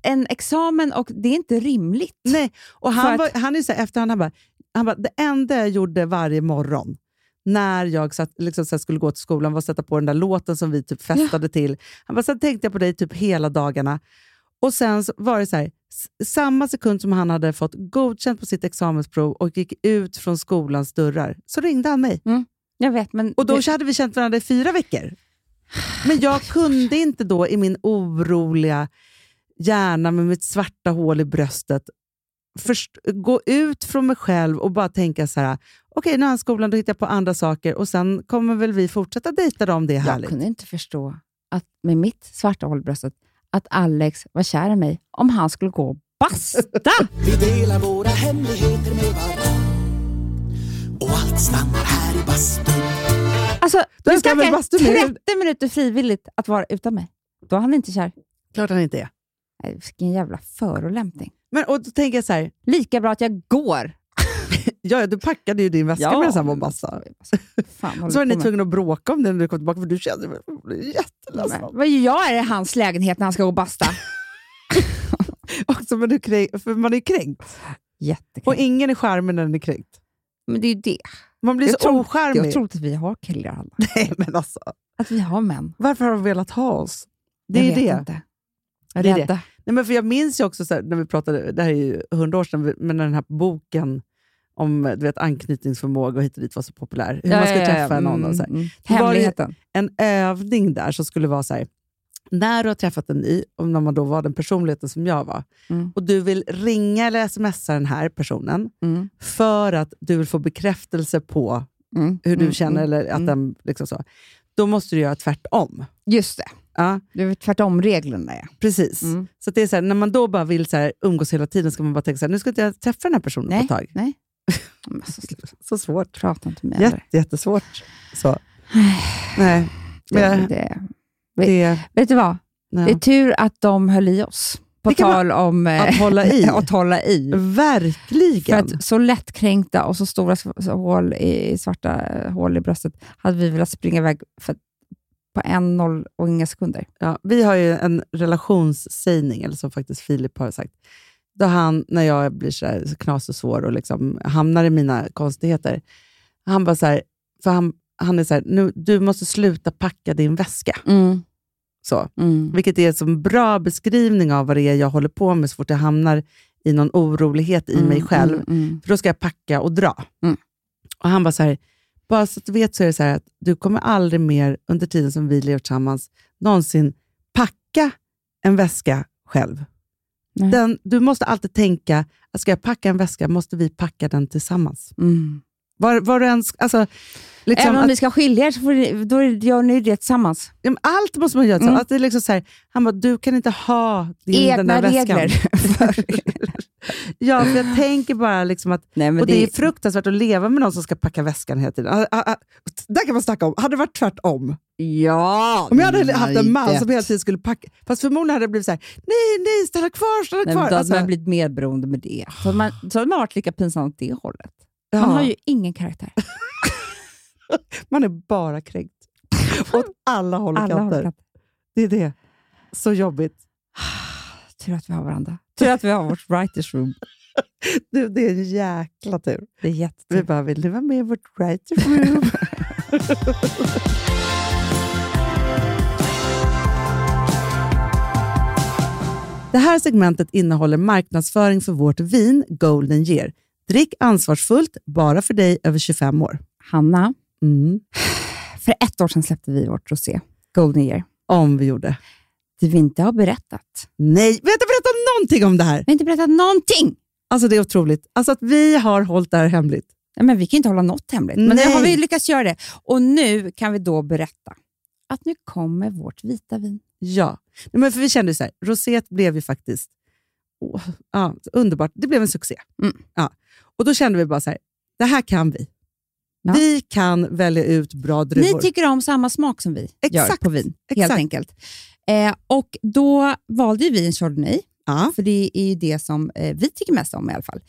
en examen och det är inte rimligt. Nej, och han, att- var, han är så här, efterhand, han bara, han bara, det enda jag gjorde varje morgon när jag satt, liksom, så skulle gå till skolan var att sätta på den där låten som vi typ festade till. Han bara, sen tänkte jag på dig typ hela dagarna. Och sen var det så här, samma sekund som han hade fått godkänt på sitt examensprov och gick ut från skolans dörrar, så ringde han mig. Jag vet, men Och då det, hade vi känt varandra i fyra veckor. Men jag kunde inte då i min oroliga hjärna med mitt svarta hål i bröstet först, gå ut från mig själv och bara tänka så här, okej nu är han skolan, då hittar jag på andra saker och sen kommer väl vi fortsätta dejta då om det är jag härligt. kunde inte förstå att med mitt svarta hål i bröstet att Alex var kär i mig om han skulle gå och basta. Vi delar våra hemligheter med varann Och allt stannar här i bastun Alltså, Då vi ska jag väl snackar bastu med- 30 minuter frivilligt att vara utan mig. Då är han inte kär. Klart han inte är. Vilken jävla förolämpning. Men, och då tänker jag så här, Lika bra att jag går. ja, du packade ju din väska Ja, basta. alltså, Fan, håller Så var ni med. tvungna att bråka om det när du kom tillbaka, för du kände mig jätteledsen. Vad gör jag i hans lägenhet när han ska gå och basta? Också, men du kränk, för man är ju kränkt. Och Jättekränkt. ingen är charmig när den är kränkt. Men det är ju det. Man blir Jag så ocharmig. Jag tror att vi har killar alla. Nej, men alltså, Att vi har män. varför har de velat ha oss? Det är jag ju vet det. Inte. Det är är rädda. Nej, men för jag minns ju också, så här, när vi pratade, det här är ju hundra år sedan, men när den här boken om du vet, anknytningsförmåga och hit och dit var så populär. Hur man ska träffa någon. Och så. Mm, mm. Var det- Hemligheten. En övning där som skulle vara så här, när du har träffat en ny, och när man då var den personligheten som jag var, Mm. och du vill ringa eller smsa den här personen Mm. för att du vill få bekräftelse på Mm. hur du Mm, känner, mm, eller att mm. den, liksom så. då måste du göra tvärtom. Just det. Ja, Det är tvärtom reglerna. Ja. precis. Mm. Så att det är så här, när man då bara vill så här, umgås hela tiden, ska man bara tänka så här, nu ska inte jag träffa den här personen Nej, på ett tag. nej. Men så svårt. prata inte med Jätte, jättesvårt. Så. Nej, Det, men det, det, vet du vad? ja. Det är tur att de höll i oss. På Det tal om eh, att hålla i. att hålla i. För Verkligen. att så lättkränkta och så stora hål i, svarta eh, hål i bröstet hade vi velat springa iväg för, på en noll och inga sekunder. Ja, vi har ju en relationssägning, eller som faktiskt Filip har sagt. Då han, när jag blir så, här, så knas och svår och liksom hamnar i mina konstigheter, han bara så här, för han, han är så här, nu, du måste sluta packa din väska. Så. Mm. Vilket är en så bra beskrivning av vad det är jag håller på med så fort jag hamnar i någon orolighet i mig själv. Mm, mm. För då ska jag packa och dra. Mm. Och han bara så här, bara så att du vet så är det så att du kommer aldrig mer under tiden som vi lever tillsammans någonsin packa en väska själv. Nej. Den, du måste alltid tänka att ska jag packa en väska måste vi packa den tillsammans. Mm. Var, var du ens, alltså, liksom Även om att, ni ska skilja er så får ni, då gör ni det tillsammans. allt måste man göra. så Mm. Att det är liksom så här, han bara, du kan inte ha din, den Egna där väskan. regler. Ja, för jag tänker bara liksom att Nej, och det, är fruktansvärt att leva med någon som ska packa väskan hela tiden. Ah, ah, ah, där kan man snacka om. Hade det varit tvärtom? Ja, Om jag hade nej, haft en man det- som hela tiden skulle packa, fast förmodligen hade det blivit så här: nej, nej, stanna kvar, stanna Nej, kvar. då hade Alltså, man blivit medberoende med det. Så hade man, så hade man varit lika pinsam åt det hållet. ja, Man har ju ingen karaktär. man är bara kränkt. Åt alla håll och Alla kanter. Det är det. Så jobbigt. Tur att vi har varandra. Tur att vi har vårt writers room. Du, det är en jäkla tur. Det är Vi jättetur. bara, vill du vara med i vårt writer room? Det här segmentet innehåller marknadsföring för vårt vin Golden Year. Drick ansvarsfullt, bara för dig över 25 år. Hanna, Mm. för ett år sedan släppte vi vårt rosé, Golden Year. Om vi gjorde. Det vi inte har berättat. Nej, vi har inte berättat någonting om det här. Vi har inte berättat någonting. Alltså det är otroligt. Alltså att vi har hållit det här hemligt. Nej, men vi kan inte hålla något hemligt. Men nu Nej. har vi lyckats göra det. Och nu kan vi då berätta att nu kommer vårt vita vin. Ja, Nej, men för vi kände så här, roséet blev ju faktiskt åh, ja, underbart. Det blev en succé. Mm. Ja. Och då kände vi bara så här, det här kan vi. Ja. Vi kan välja ut bra druvor. Ni tycker om samma smak som vi gör Exakt, på vin, helt exakt. enkelt. Eh, och Då valde vi en Chardonnay, ja. för det är ju det som eh, vi tycker mest om i alla fall.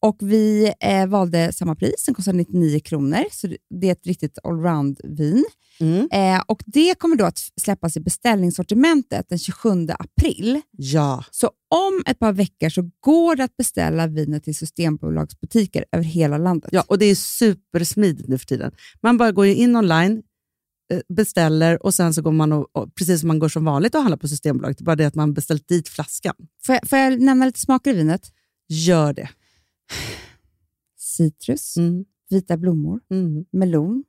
Och Vi eh, valde samma pris, den kostar 99 kronor, så det- är ett riktigt allround-vin. Mm. Eh, och Det kommer då att släppas i beställningssortimentet den 27 april. ja, Så om ett par veckor så går det att beställa vinet till Systembolagsbutiker över hela landet. ja, och det är supersmidigt nu för tiden. Man bara går in online, beställer och sen så går man och, precis som man går som vanligt och handlar på Systembolaget, bara det att man beställt dit flaskan. Får, jag, får jag nämna lite smaker i vinet? Gör det. Citrus, Mm. vita blommor, Mm. melon,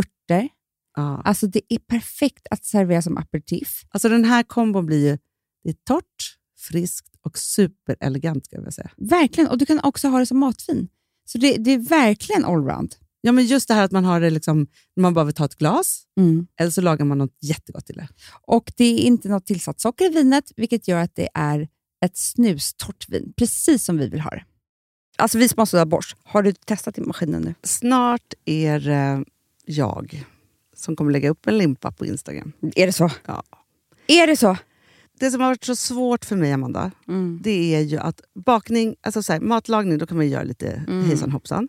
örter. Ja. Alltså det är perfekt att servera som aperitif. Alltså den här kombon blir ju det är torrt, friskt och superelegant ska jag säga. Verkligen, och du kan också ha det som matvin. Så det, det är verkligen allround. Ja, men just det här att man har det liksom, man bara vill ta ett glas, Mm. eller så lagar man något jättegott till det. Och det är inte något tillsatt socker i vinet, vilket gör att det är ett snustort vin, precis som vi vill ha det. Alltså vi av Bosch. Har du testat i maskinen nu? Snart är det jag som kommer lägga upp en limpa på Instagram. Är det så? Ja. Är det så? Det som har varit så svårt för mig, Amanda, Mm. det är ju att bakning, alltså så här, matlagning, då kan man ju göra lite Mm. hejsan hoppsan.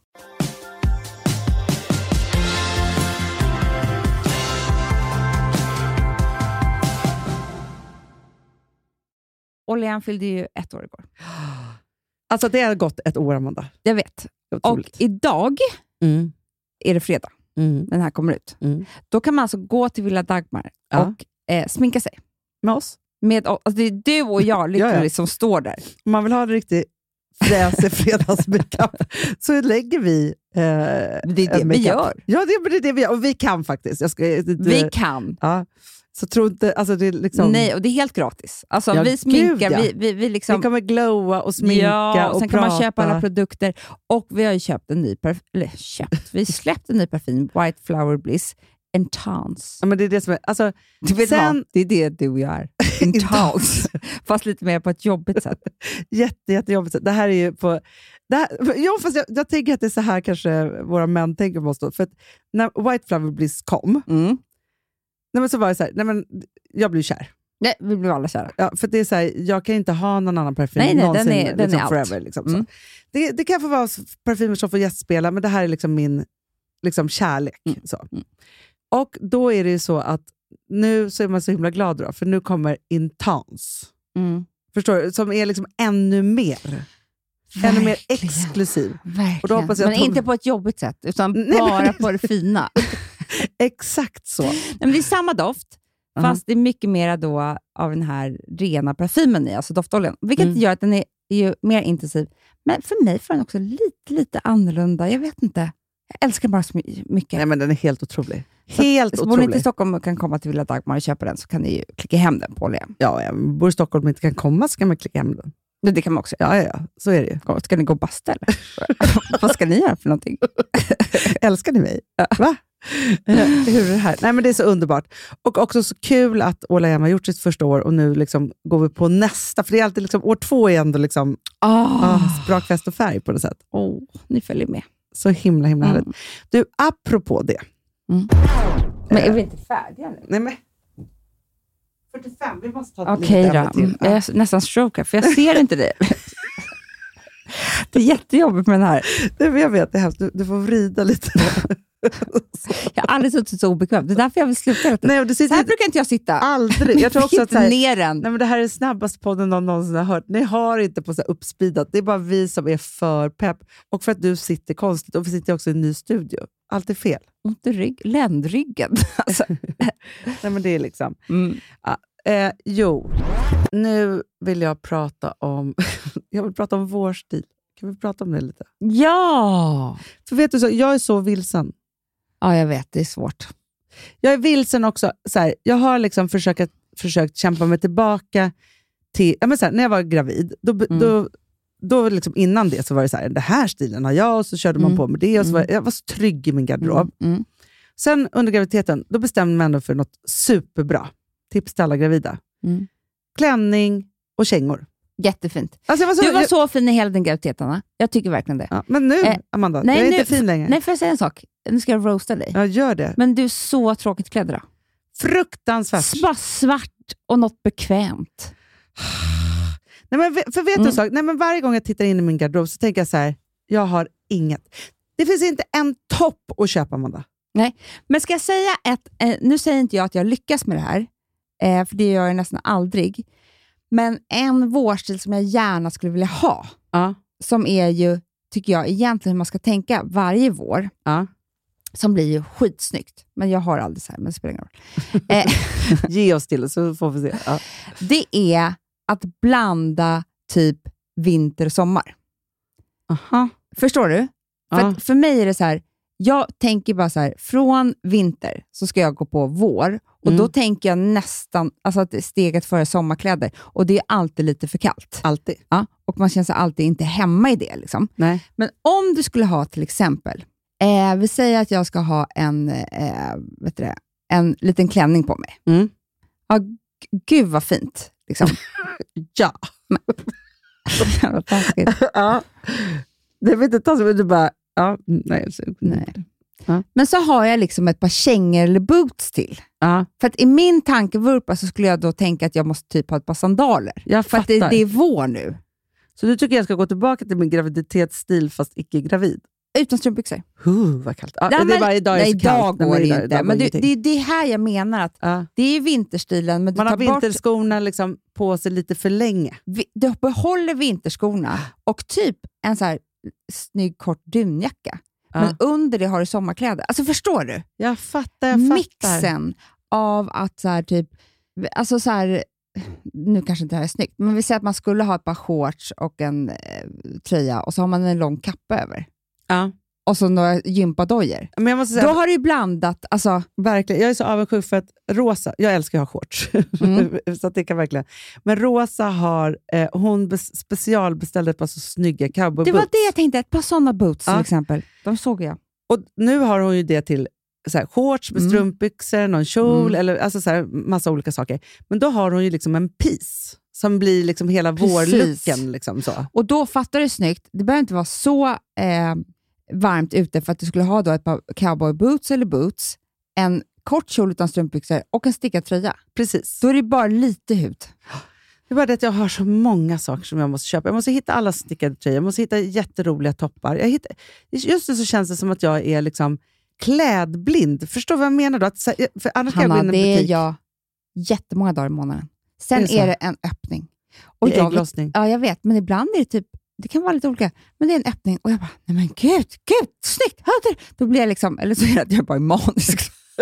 Olian fyllde ju ett år igår. Alltså det har gått ett år, Amanda. Jag vet. Otroligt. Och idag Mm. är det fredag. Mm. Den här kommer ut. Mm. Då kan man alltså gå till Villa Dagmar Ja. och eh, sminka sig. Med oss. Med, alltså det är du och jag literally som står där. Om man vill ha en riktig fräsig fredagsmakeup så lägger vi eh, Det är det en vi gör. Ja, det, det är det vi gör. Och vi kan faktiskt. Ska, det, Vi kan. Ja. Så tro inte... Alltså det är liksom, Nej, och det är helt gratis. Alltså, Ja, vi sminkar, gud, ja. vi, vi, vi liksom... Vi kommer glowa och sminka ja, och och sen prata. kan man köpa alla produkter. Och vi har ju köpt en ny parfym, eller köpt, vi släppte en ny parfym, White Flower Bliss Enhance. Ja, men det är det som är... Alltså, Du vet sen, vad? Det är det du och jag är. Enhance. Fast lite mer på ett jobbigt sätt. jätte, jättejobbigt. Det här är ju på... Det här, ja, fast jag, jag tänker att det är så här kanske våra män tänker på oss. då. För att när White Flower Bliss kom, Mm. Nej, men så var det så här, nej, men jag blev kär. Nej, vi blev alla kära. Ja, för det är så här, jag kan inte ha någon annan parfym Nej, nej, den någonsin, är- den liksom är forever. Liksom. Mm. Det, det kan få vara parfymer som får gästspela, men det här är liksom min liksom, kärlek. Mm. Så. Och då är det ju så att nu så är man så himla glad, då, för nu kommer Intense. Mm. Förstår du? Som är liksom ännu mer. Ännu mer Verkligen. exklusiv. Verkligen. Men de- inte på ett jobbigt sätt, utan Nej, men- bara på det fina. Exakt så. Men det är samma doft, fast det är mycket mer då av den här rena parfymen i, alltså doftoljan. Vilket Mm. gör att den är, är ju mer intensiv. Men för mig får den också lite, lite annorlunda. Jag vet inte. Jag älskar den bara så my- mycket. Nej, men den är helt otrolig. Så Helt att, Bor ni inte i otrolig. Stockholm och kan komma till Villa Dagmar och köpa den så kan ni ju klicka hem den på Åhléns. Ja, ja, bor i Stockholm och inte kan komma så kan man klicka hem den. Det, det kan man också Ja, ja, ja. Så är det ju. göra. Ska ni gå och basta eller? Vad ska ni göra för någonting? Älskar ni mig? Va? Eh, Hur är det här? Nej, men det är så underbart. Och också så kul att Åla Jäm har gjort sitt första år och nu liksom går vi på nästa. För det är alltid liksom, år två är ändå liksom, Oh, ah, sprak, fest och färg på något sätt. oh, ni följer med. Så himla himla Mm. härligt. Du, apropå det. Men är vi inte färdiga nu? Nej, men 45, vi måste ta ett Okej litet då. till. Mm, Jag är nästan stroke för jag ser inte dig. Det är jättejobbigt med den här. Nej, men jag vet, det är hemskt. Du, du får vrida lite. Jag har aldrig suttit så obekvämt. Det är därför jag vill sluta. Nej, du Så här brukar inte jag sitta. aldrig. Jag tror också att här, ner den. Nej, men det här är snabbaste podden någon någonsin har hört. Ni har inte på så här uppspeedat. Det är bara vi som är för pepp. Och för att du sitter konstigt. Och vi sitter också i en ny studio. Allt är fel. Ont i rygg, ländryggen. Alltså. Nej, men det är liksom... Mm. Ja, eh, jo. Nu vill jag prata om, jag vill prata om vår stil. Kan vi prata om det lite? Ja! För vet du, så, jag är så vilsen. Ja, jag vet. Det är svårt. Jag är vilsen också. Så här, jag har liksom försökt, försökt kämpa mig tillbaka till... Ja, men så här, när jag var gravid, då, Mm. då, då liksom innan det så var det så här, den här stilen har jag och så körde man Mm. på med det. Och så var, jag var så trygg i min garderob. Mm. Mm. Sen under graviditeten, då bestämde man ändå för något superbra. Tips till alla gravida. Mm. Klänning och kängor. Jättefint. Alltså jag var så, Du var jag, så fin i hela din graviditet, Anna. Jag tycker verkligen det. ja, men nu, Eh, Amanda, nej, jag är nu- inte fin längre. Nej, får jag säga en sak? Nu ska jag roasta dig. Jag gör det. Men du är så tråkigt klädd idag. Fruktansvärt. Bara svart och något bekvämt. Nej, men, för vet du Mm. en sak? Nej, men varje gång jag tittar in i min garderob så tänker jag så här, jag har inget. Det finns inte en topp att köpa, Amanda. Men ska jag säga ett... Eh, nu säger inte jag att jag lyckas med det här, eh, för det gör jag nästan aldrig. Men en vårstil som jag gärna skulle vilja ha, Ja. som är ju, tycker jag, egentligen hur man ska tänka varje vår, Ja. Som blir ju skitsnyggt. Men jag har aldrig så här, men det spelar ingen roll. Eh, Ge oss till så får vi se. Ja. det är att blanda typ vinter och sommar. Aha. Förstår du? För, Ja. för mig är det så här, jag tänker bara så här, från vinter så ska jag gå på vår och Mm. då tänker jag nästan alltså att steget före sommarkläder och det är alltid lite för kallt. Alltid. Ja, och man känner sig alltid inte hemma i det. Liksom. Nej. Men om du skulle ha till exempel, eh, vi säger att jag ska ha en, eh, vet du det, en liten klänning på mig. Mm. Ja, gud vad fint. Liksom. Ja. Taskigt. ja. Det vill inte ta så men du bara, ja, nej. Så, Nej. Ja. Men så har jag liksom ett par kängor eller boots till. Ja, För att i min tankevurpa så skulle jag då tänka att jag måste typ ha ett par sandaler. jag För att det, det är vår nu. Så du tycker jag ska gå tillbaka till min graviditetsstil fast icke gravid? Utan strumpbyxor. Uh, vad kallt. Ja, Nej, det är men- bara idag är det nej, så kallt. Nej, går det idag- inte. idag går Men det, det, det är här jag menar att Ja. det är vinterstilen, men du Man har tar bort vinterskorna liksom på sig lite för länge. vi- du behåller vinterskorna och typ en så här snygg kort dunjacka. Ja. Men under det har du sommarkläder. Alltså förstår du? Jag fattar, jag fattar. Mixen av att så här, typ, alltså så här, nu kanske inte det här är snyggt, men vi säger att man skulle ha ett par shorts och en eh, tröja och så har man en lång kappa över. Ja. Och så några gympadojor. Men jag måste säga, Då har du ju blandat, alltså, verkligen, jag är så avundsjuk för att rosa, jag älskar att ha shorts, Mm. så att det kan verkligen. Men Rosa har, eh, hon bes, specialbeställde ett par så snygga cowboyboots. det var det jag tänkte, ett par sådana boots Ja. till exempel. De såg jag. Och nu har hon ju det till så här, shorts med Mm. strumpbyxor, någon kjol, Mm. eller alltså så här, massa olika saker. Men då har hon ju liksom en piece som blir liksom hela Precis. vårlooken. Liksom så. Och då fattar du snyggt, det behöver inte vara så eh, varmt ute för att du skulle ha då ett par cowboyboots eller boots, en kort kjol utan strumpbyxor och en stickad tröja. Precis. Då är det bara lite hud. Det är bara det att jag har så många saker som jag måste köpa. Jag måste hitta alla stickade tröjor, jag måste hitta jätteroliga toppar. Jag hittar, just nu så känns det som att jag är liksom klädblind. Förstår du vad jag menar? då? Att, för annars kan jag gå Hanna, in i en det är butik. jag jättemånga dagar i månaden. Sen Är är det det, så? en öppning. Och jag vet, ägglossning. ja, jag vet, men ibland är det typ, det kan vara lite olika, men det är en öppning och jag bara, nej men gud, gud, snyggt, hörde? Då blir jag liksom, eller så är det att jag bara är manisk.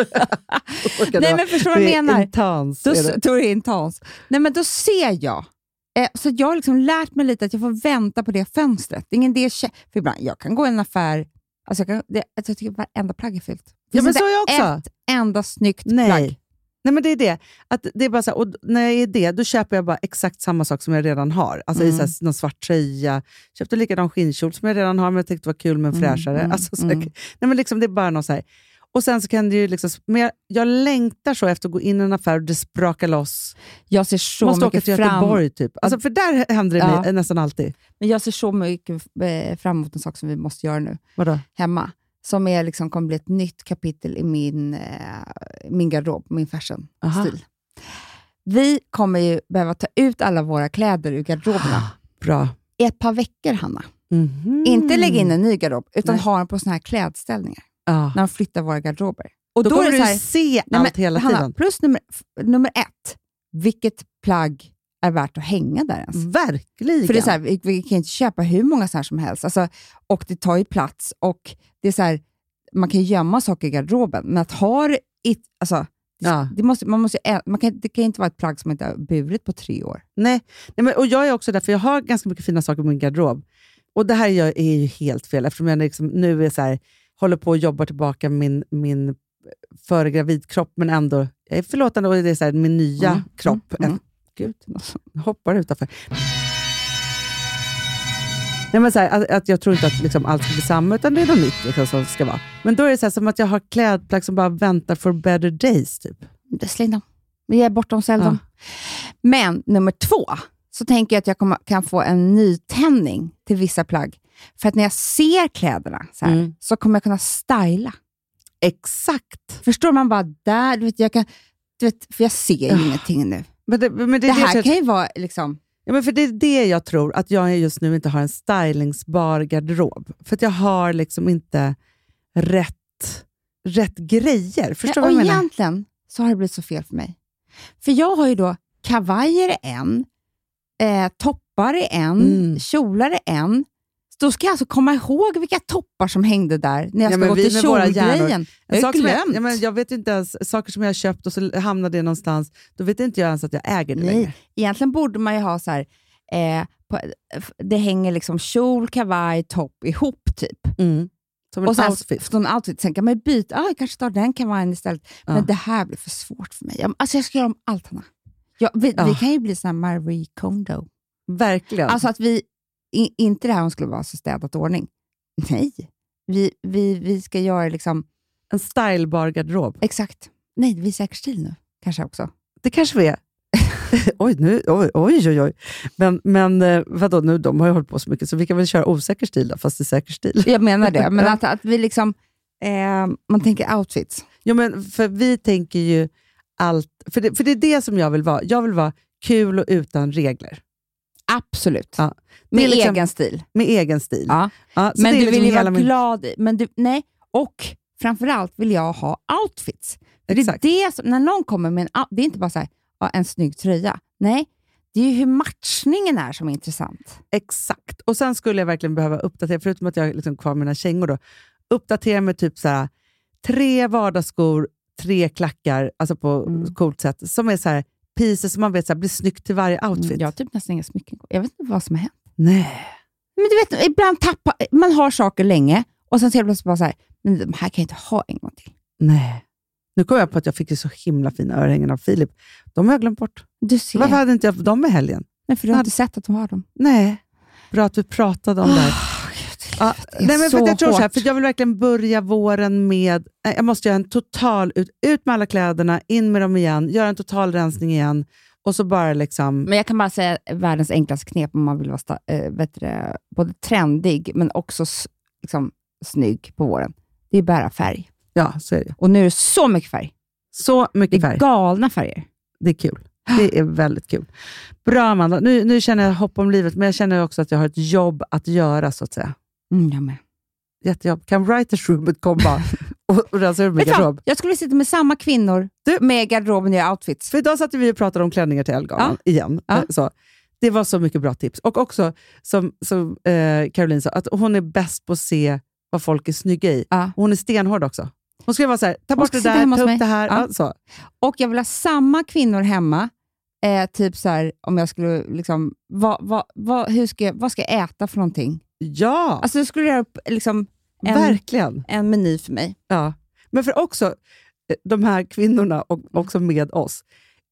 nej men förstår vad jag menar? Intans, Då, är det. då är det intens. Nej, men då ser jag. Eh, så jag har liksom lärt mig lite att jag får vänta på det fönstret. Det är ingen det för ibland, jag kan gå i en affär, alltså jag, kan, det, alltså jag tycker varenda plagg är fyllt. Det Ja, finns men så jag också. ett enda snyggt Nej. plagg. Nej, men det är det. Att det är bara så här, och när jag är det, då köper jag bara exakt samma sak som jag redan har. Alltså i Mm. så här, någon svart tröja. Köpte likadan skinnkjol som jag redan har, men jag tyckte det var kul med en Mm, fräschare. mm, alltså, så mm. nej, men liksom, det är bara något så här. Och sen så kan det ju liksom, men jag, jag längtar så efter att gå in i en affär och det sprakar loss. Jag ser så Måste åka mycket till fram, Göteborg typ. Alltså, för där händer det Ja. nästan alltid. men jag ser så mycket eh, fram emot en sak som vi måste göra nu Vadå? hemma. Som är liksom, kommer bli ett nytt kapitel i min, eh, min garderob, min fashion-stil. Vi kommer ju behöva ta ut alla våra kläder ur garderoberna Bra. i ett par veckor, Hanna. Mhm. Inte lägga in en ny garderob, utan Nej. ha den på såna här klädställningar Ja. när de flyttar våra garderober. Och då, är kommer du här- se allt men, hela Hanna, tiden. Plus nummer, nummer ett, vilket plagg är värt att hänga där ens? Verkligen. För det är så här, vi, vi kan inte köpa hur många så här som helst. Alltså, och det tar ju plats och det är så här, man kan gömma saker i garderoben, men att ha det i, alltså, Ja. Det, måste, man måste, man kan, det kan inte vara ett plagg som inte har burit på tre år. Nej, nej men, och jag är också där, för jag har ganska mycket fina saker i min garderob. Och det här är ju helt fel, eftersom jag liksom, nu är så här, håller på och jobbar tillbaka min, min före gravidkropp, men ändå, jag är förlåtande och det är så här, min nya Mm, kropp. mm, någon som hoppar utanför. Nej, men så här, att, att jag tror inte att liksom allt ska bli samma, utan det är något nytt liksom, som ska vara. Men då är det så här, som att jag har klädplagg som bara väntar for better days. Typ. Släng dem. Vi är bortom, sälj dem. Men nummer två, så tänker jag att jag kommer, kan få en nytändning till vissa plagg. För att när jag ser kläderna så, här, Mm. så kommer jag kunna styla. Exakt. Förstår man bara där, du vet, jag kan, du vet, för jag ser ju ingenting nu. Men det, men det, Det är här jag- kan ju vara liksom... Ja, men för det är det jag tror, att jag just nu inte har en stylingsbar garderob. För att jag har liksom inte rätt, rätt grejer. Förstår du och vad jag menar? egentligen så har det blivit så fel för mig. För jag har ju då kavajer är en, eh, toppar en, Mm. kjolar en. Då ska jag alltså komma ihåg vilka toppar som hängde där när jag Ja, ska gå till kjolgrejen. Jag har som jag, glömt. ja, men jag vet inte ens, saker som jag har köpt och så hamnar det någonstans, då vet inte jag ens att jag äger det längre. Nej, egentligen borde man ju ha så här, eh, på, det hänger liksom kjol, kavaj, topp ihop typ. Mm. Som en och sen, outfit. Från outfit. Sen kan man ju byta, ah, jag kanske tar den kavajen istället. Ja. Men det här blir för svårt för mig. Jag, alltså jag ska göra om allt, Hanna. Ja, vi, vi kan ju bli såna Marie Kondo. Verkligen. Alltså att vi, i, inte det här hon skulle vara så städat ordning. Nej, vi, vi, vi ska göra liksom, en stylebar garderob. exakt. Nej, vi är säker stil nu, kanske också. Det kanske vi är. oj, nu, oj, oj, oj, oj. Men, men eh, vadå, nu, de har ju hållit på så mycket, så vi kan väl köra osäker stil då, fast är säker stil. Jag menar det, men att, att vi liksom, eh, man tänker outfits. Ja, men för vi tänker ju allt, för det, för det är det som jag vill vara. Jag vill vara kul och utan regler. Absolut. Ja. Med liksom- egen stil. Med egen stil. Ja. Ja, Men du liksom vill ju vara min- glad i- men du, nej. Och framförallt vill jag ha outfits. Det är det som, när någon kommer med en det är inte bara så här, en snygg tröja. Nej, det är ju hur matchningen är som är intressant. Exakt. Och sen skulle jag verkligen behöva uppdatera, förutom att jag har liksom kvar mina kängor, då, uppdatera med typ så här, tre vardagsskor, tre klackar, alltså på Mm. coolt sätt, som är så här, pieces som man vet så här, blir snyggt till varje outfit. Jag har typ nästan inga smycken. Jag vet inte vad som har hänt. Nej. Men du vet, ibland tappar man har saker länge och sen ser jag plötsligt bara så här, men de här kan jag inte ha en gång till. Nej. Nu kom jag på att jag fick så himla fina örhängen av Filip. De har jag glömt bort. Du ser. Varför hade inte jag dem i helgen? Nej, för du har inte sett att de har dem. Nej. Bra att vi pratade om det här. Ja, det är nej, men för att jag tror så här, för jag vill verkligen börja våren med... Jag måste göra en total... Ut, ut med alla kläderna, in med dem igen, göra en total rensning igen och så bara liksom... Men jag kan bara säga världens enklaste knep om man vill vara äh, du, det, både trendig men också liksom, snygg på våren. Det är bara färg. Ja, så är det. Och nu är det så mycket färg. Så Det mycket är färg. galna färger. Det är kul. Det är väldigt kul. Bra Amanda, nu, nu känner jag hopp om livet, men jag känner också att jag har ett jobb att göra så att säga. Mm, jag med. Jättejobb. Kan writers roomet komma och, och rensa ur min du garderob? Jag skulle sitta med samma kvinnor med garderoben och outfits. För idag satt vi och pratade om klänningar till Ellegalan igen. Ja. Eh, Så. Det var så mycket bra tips. Och också, som, som eh, Caroline sa, att hon är bäst på att se vad folk är snygga i. Ja. Hon är stenhård också. Hon ska vara så här, ta bort det där, ta upp mig. det här. Ja. Ja. så. Och jag vill ha samma kvinnor hemma. Eh, typ så här, om jag skulle, liksom, vad, vad, vad, hur ska jag, vad ska jag äta för någonting? Ja, Alltså, jag skulle göra upp liksom, en, verkligen. en meny för mig. Ja. Men för också, eh, de här kvinnorna, och också med oss,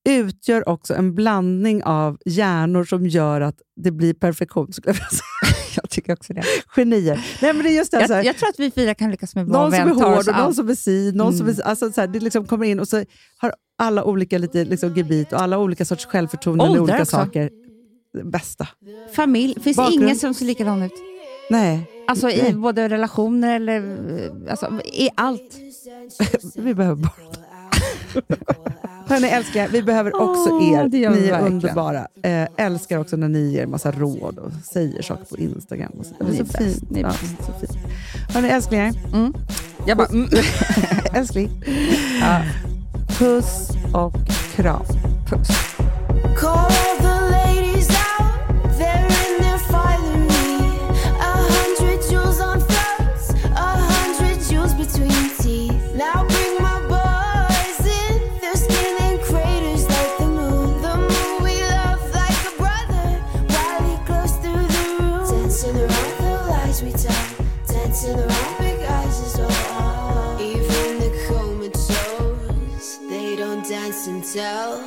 utgör också en blandning av hjärnor som gör att det blir perfektion. skulle jag vilja säga. Jag tycker också det. Genier. Nej, men det är just det, här, så här, Jag, jag tror att vi fyra kan lyckas med vad någon som är hård och någon som är si, någon som Mm. är, alltså, så här, det liksom kommer in och så har alla olika lite, liksom, gebit och alla olika sorts självförtroende Åldrar olika också. saker. Bästa. Familj. Finns Bakgrund. ingen som ser likadan ut. Nej, Alltså i Nej. både relationer eller eh, alltså, i allt. vi behöver bara... Hörni älsklingar, vi behöver också Åh, er. det gör vi Ni är verkligen. underbara. Eh, älskar också när ni ger massa råd och säger saker på Instagram. Och så. Det är Ni är så bäst, fint. ni är Ja, bäst. så fint. Hörni älsklingar. Mm. Jag bara, mm. Älskling. Ja. Puss och kram. Puss. myself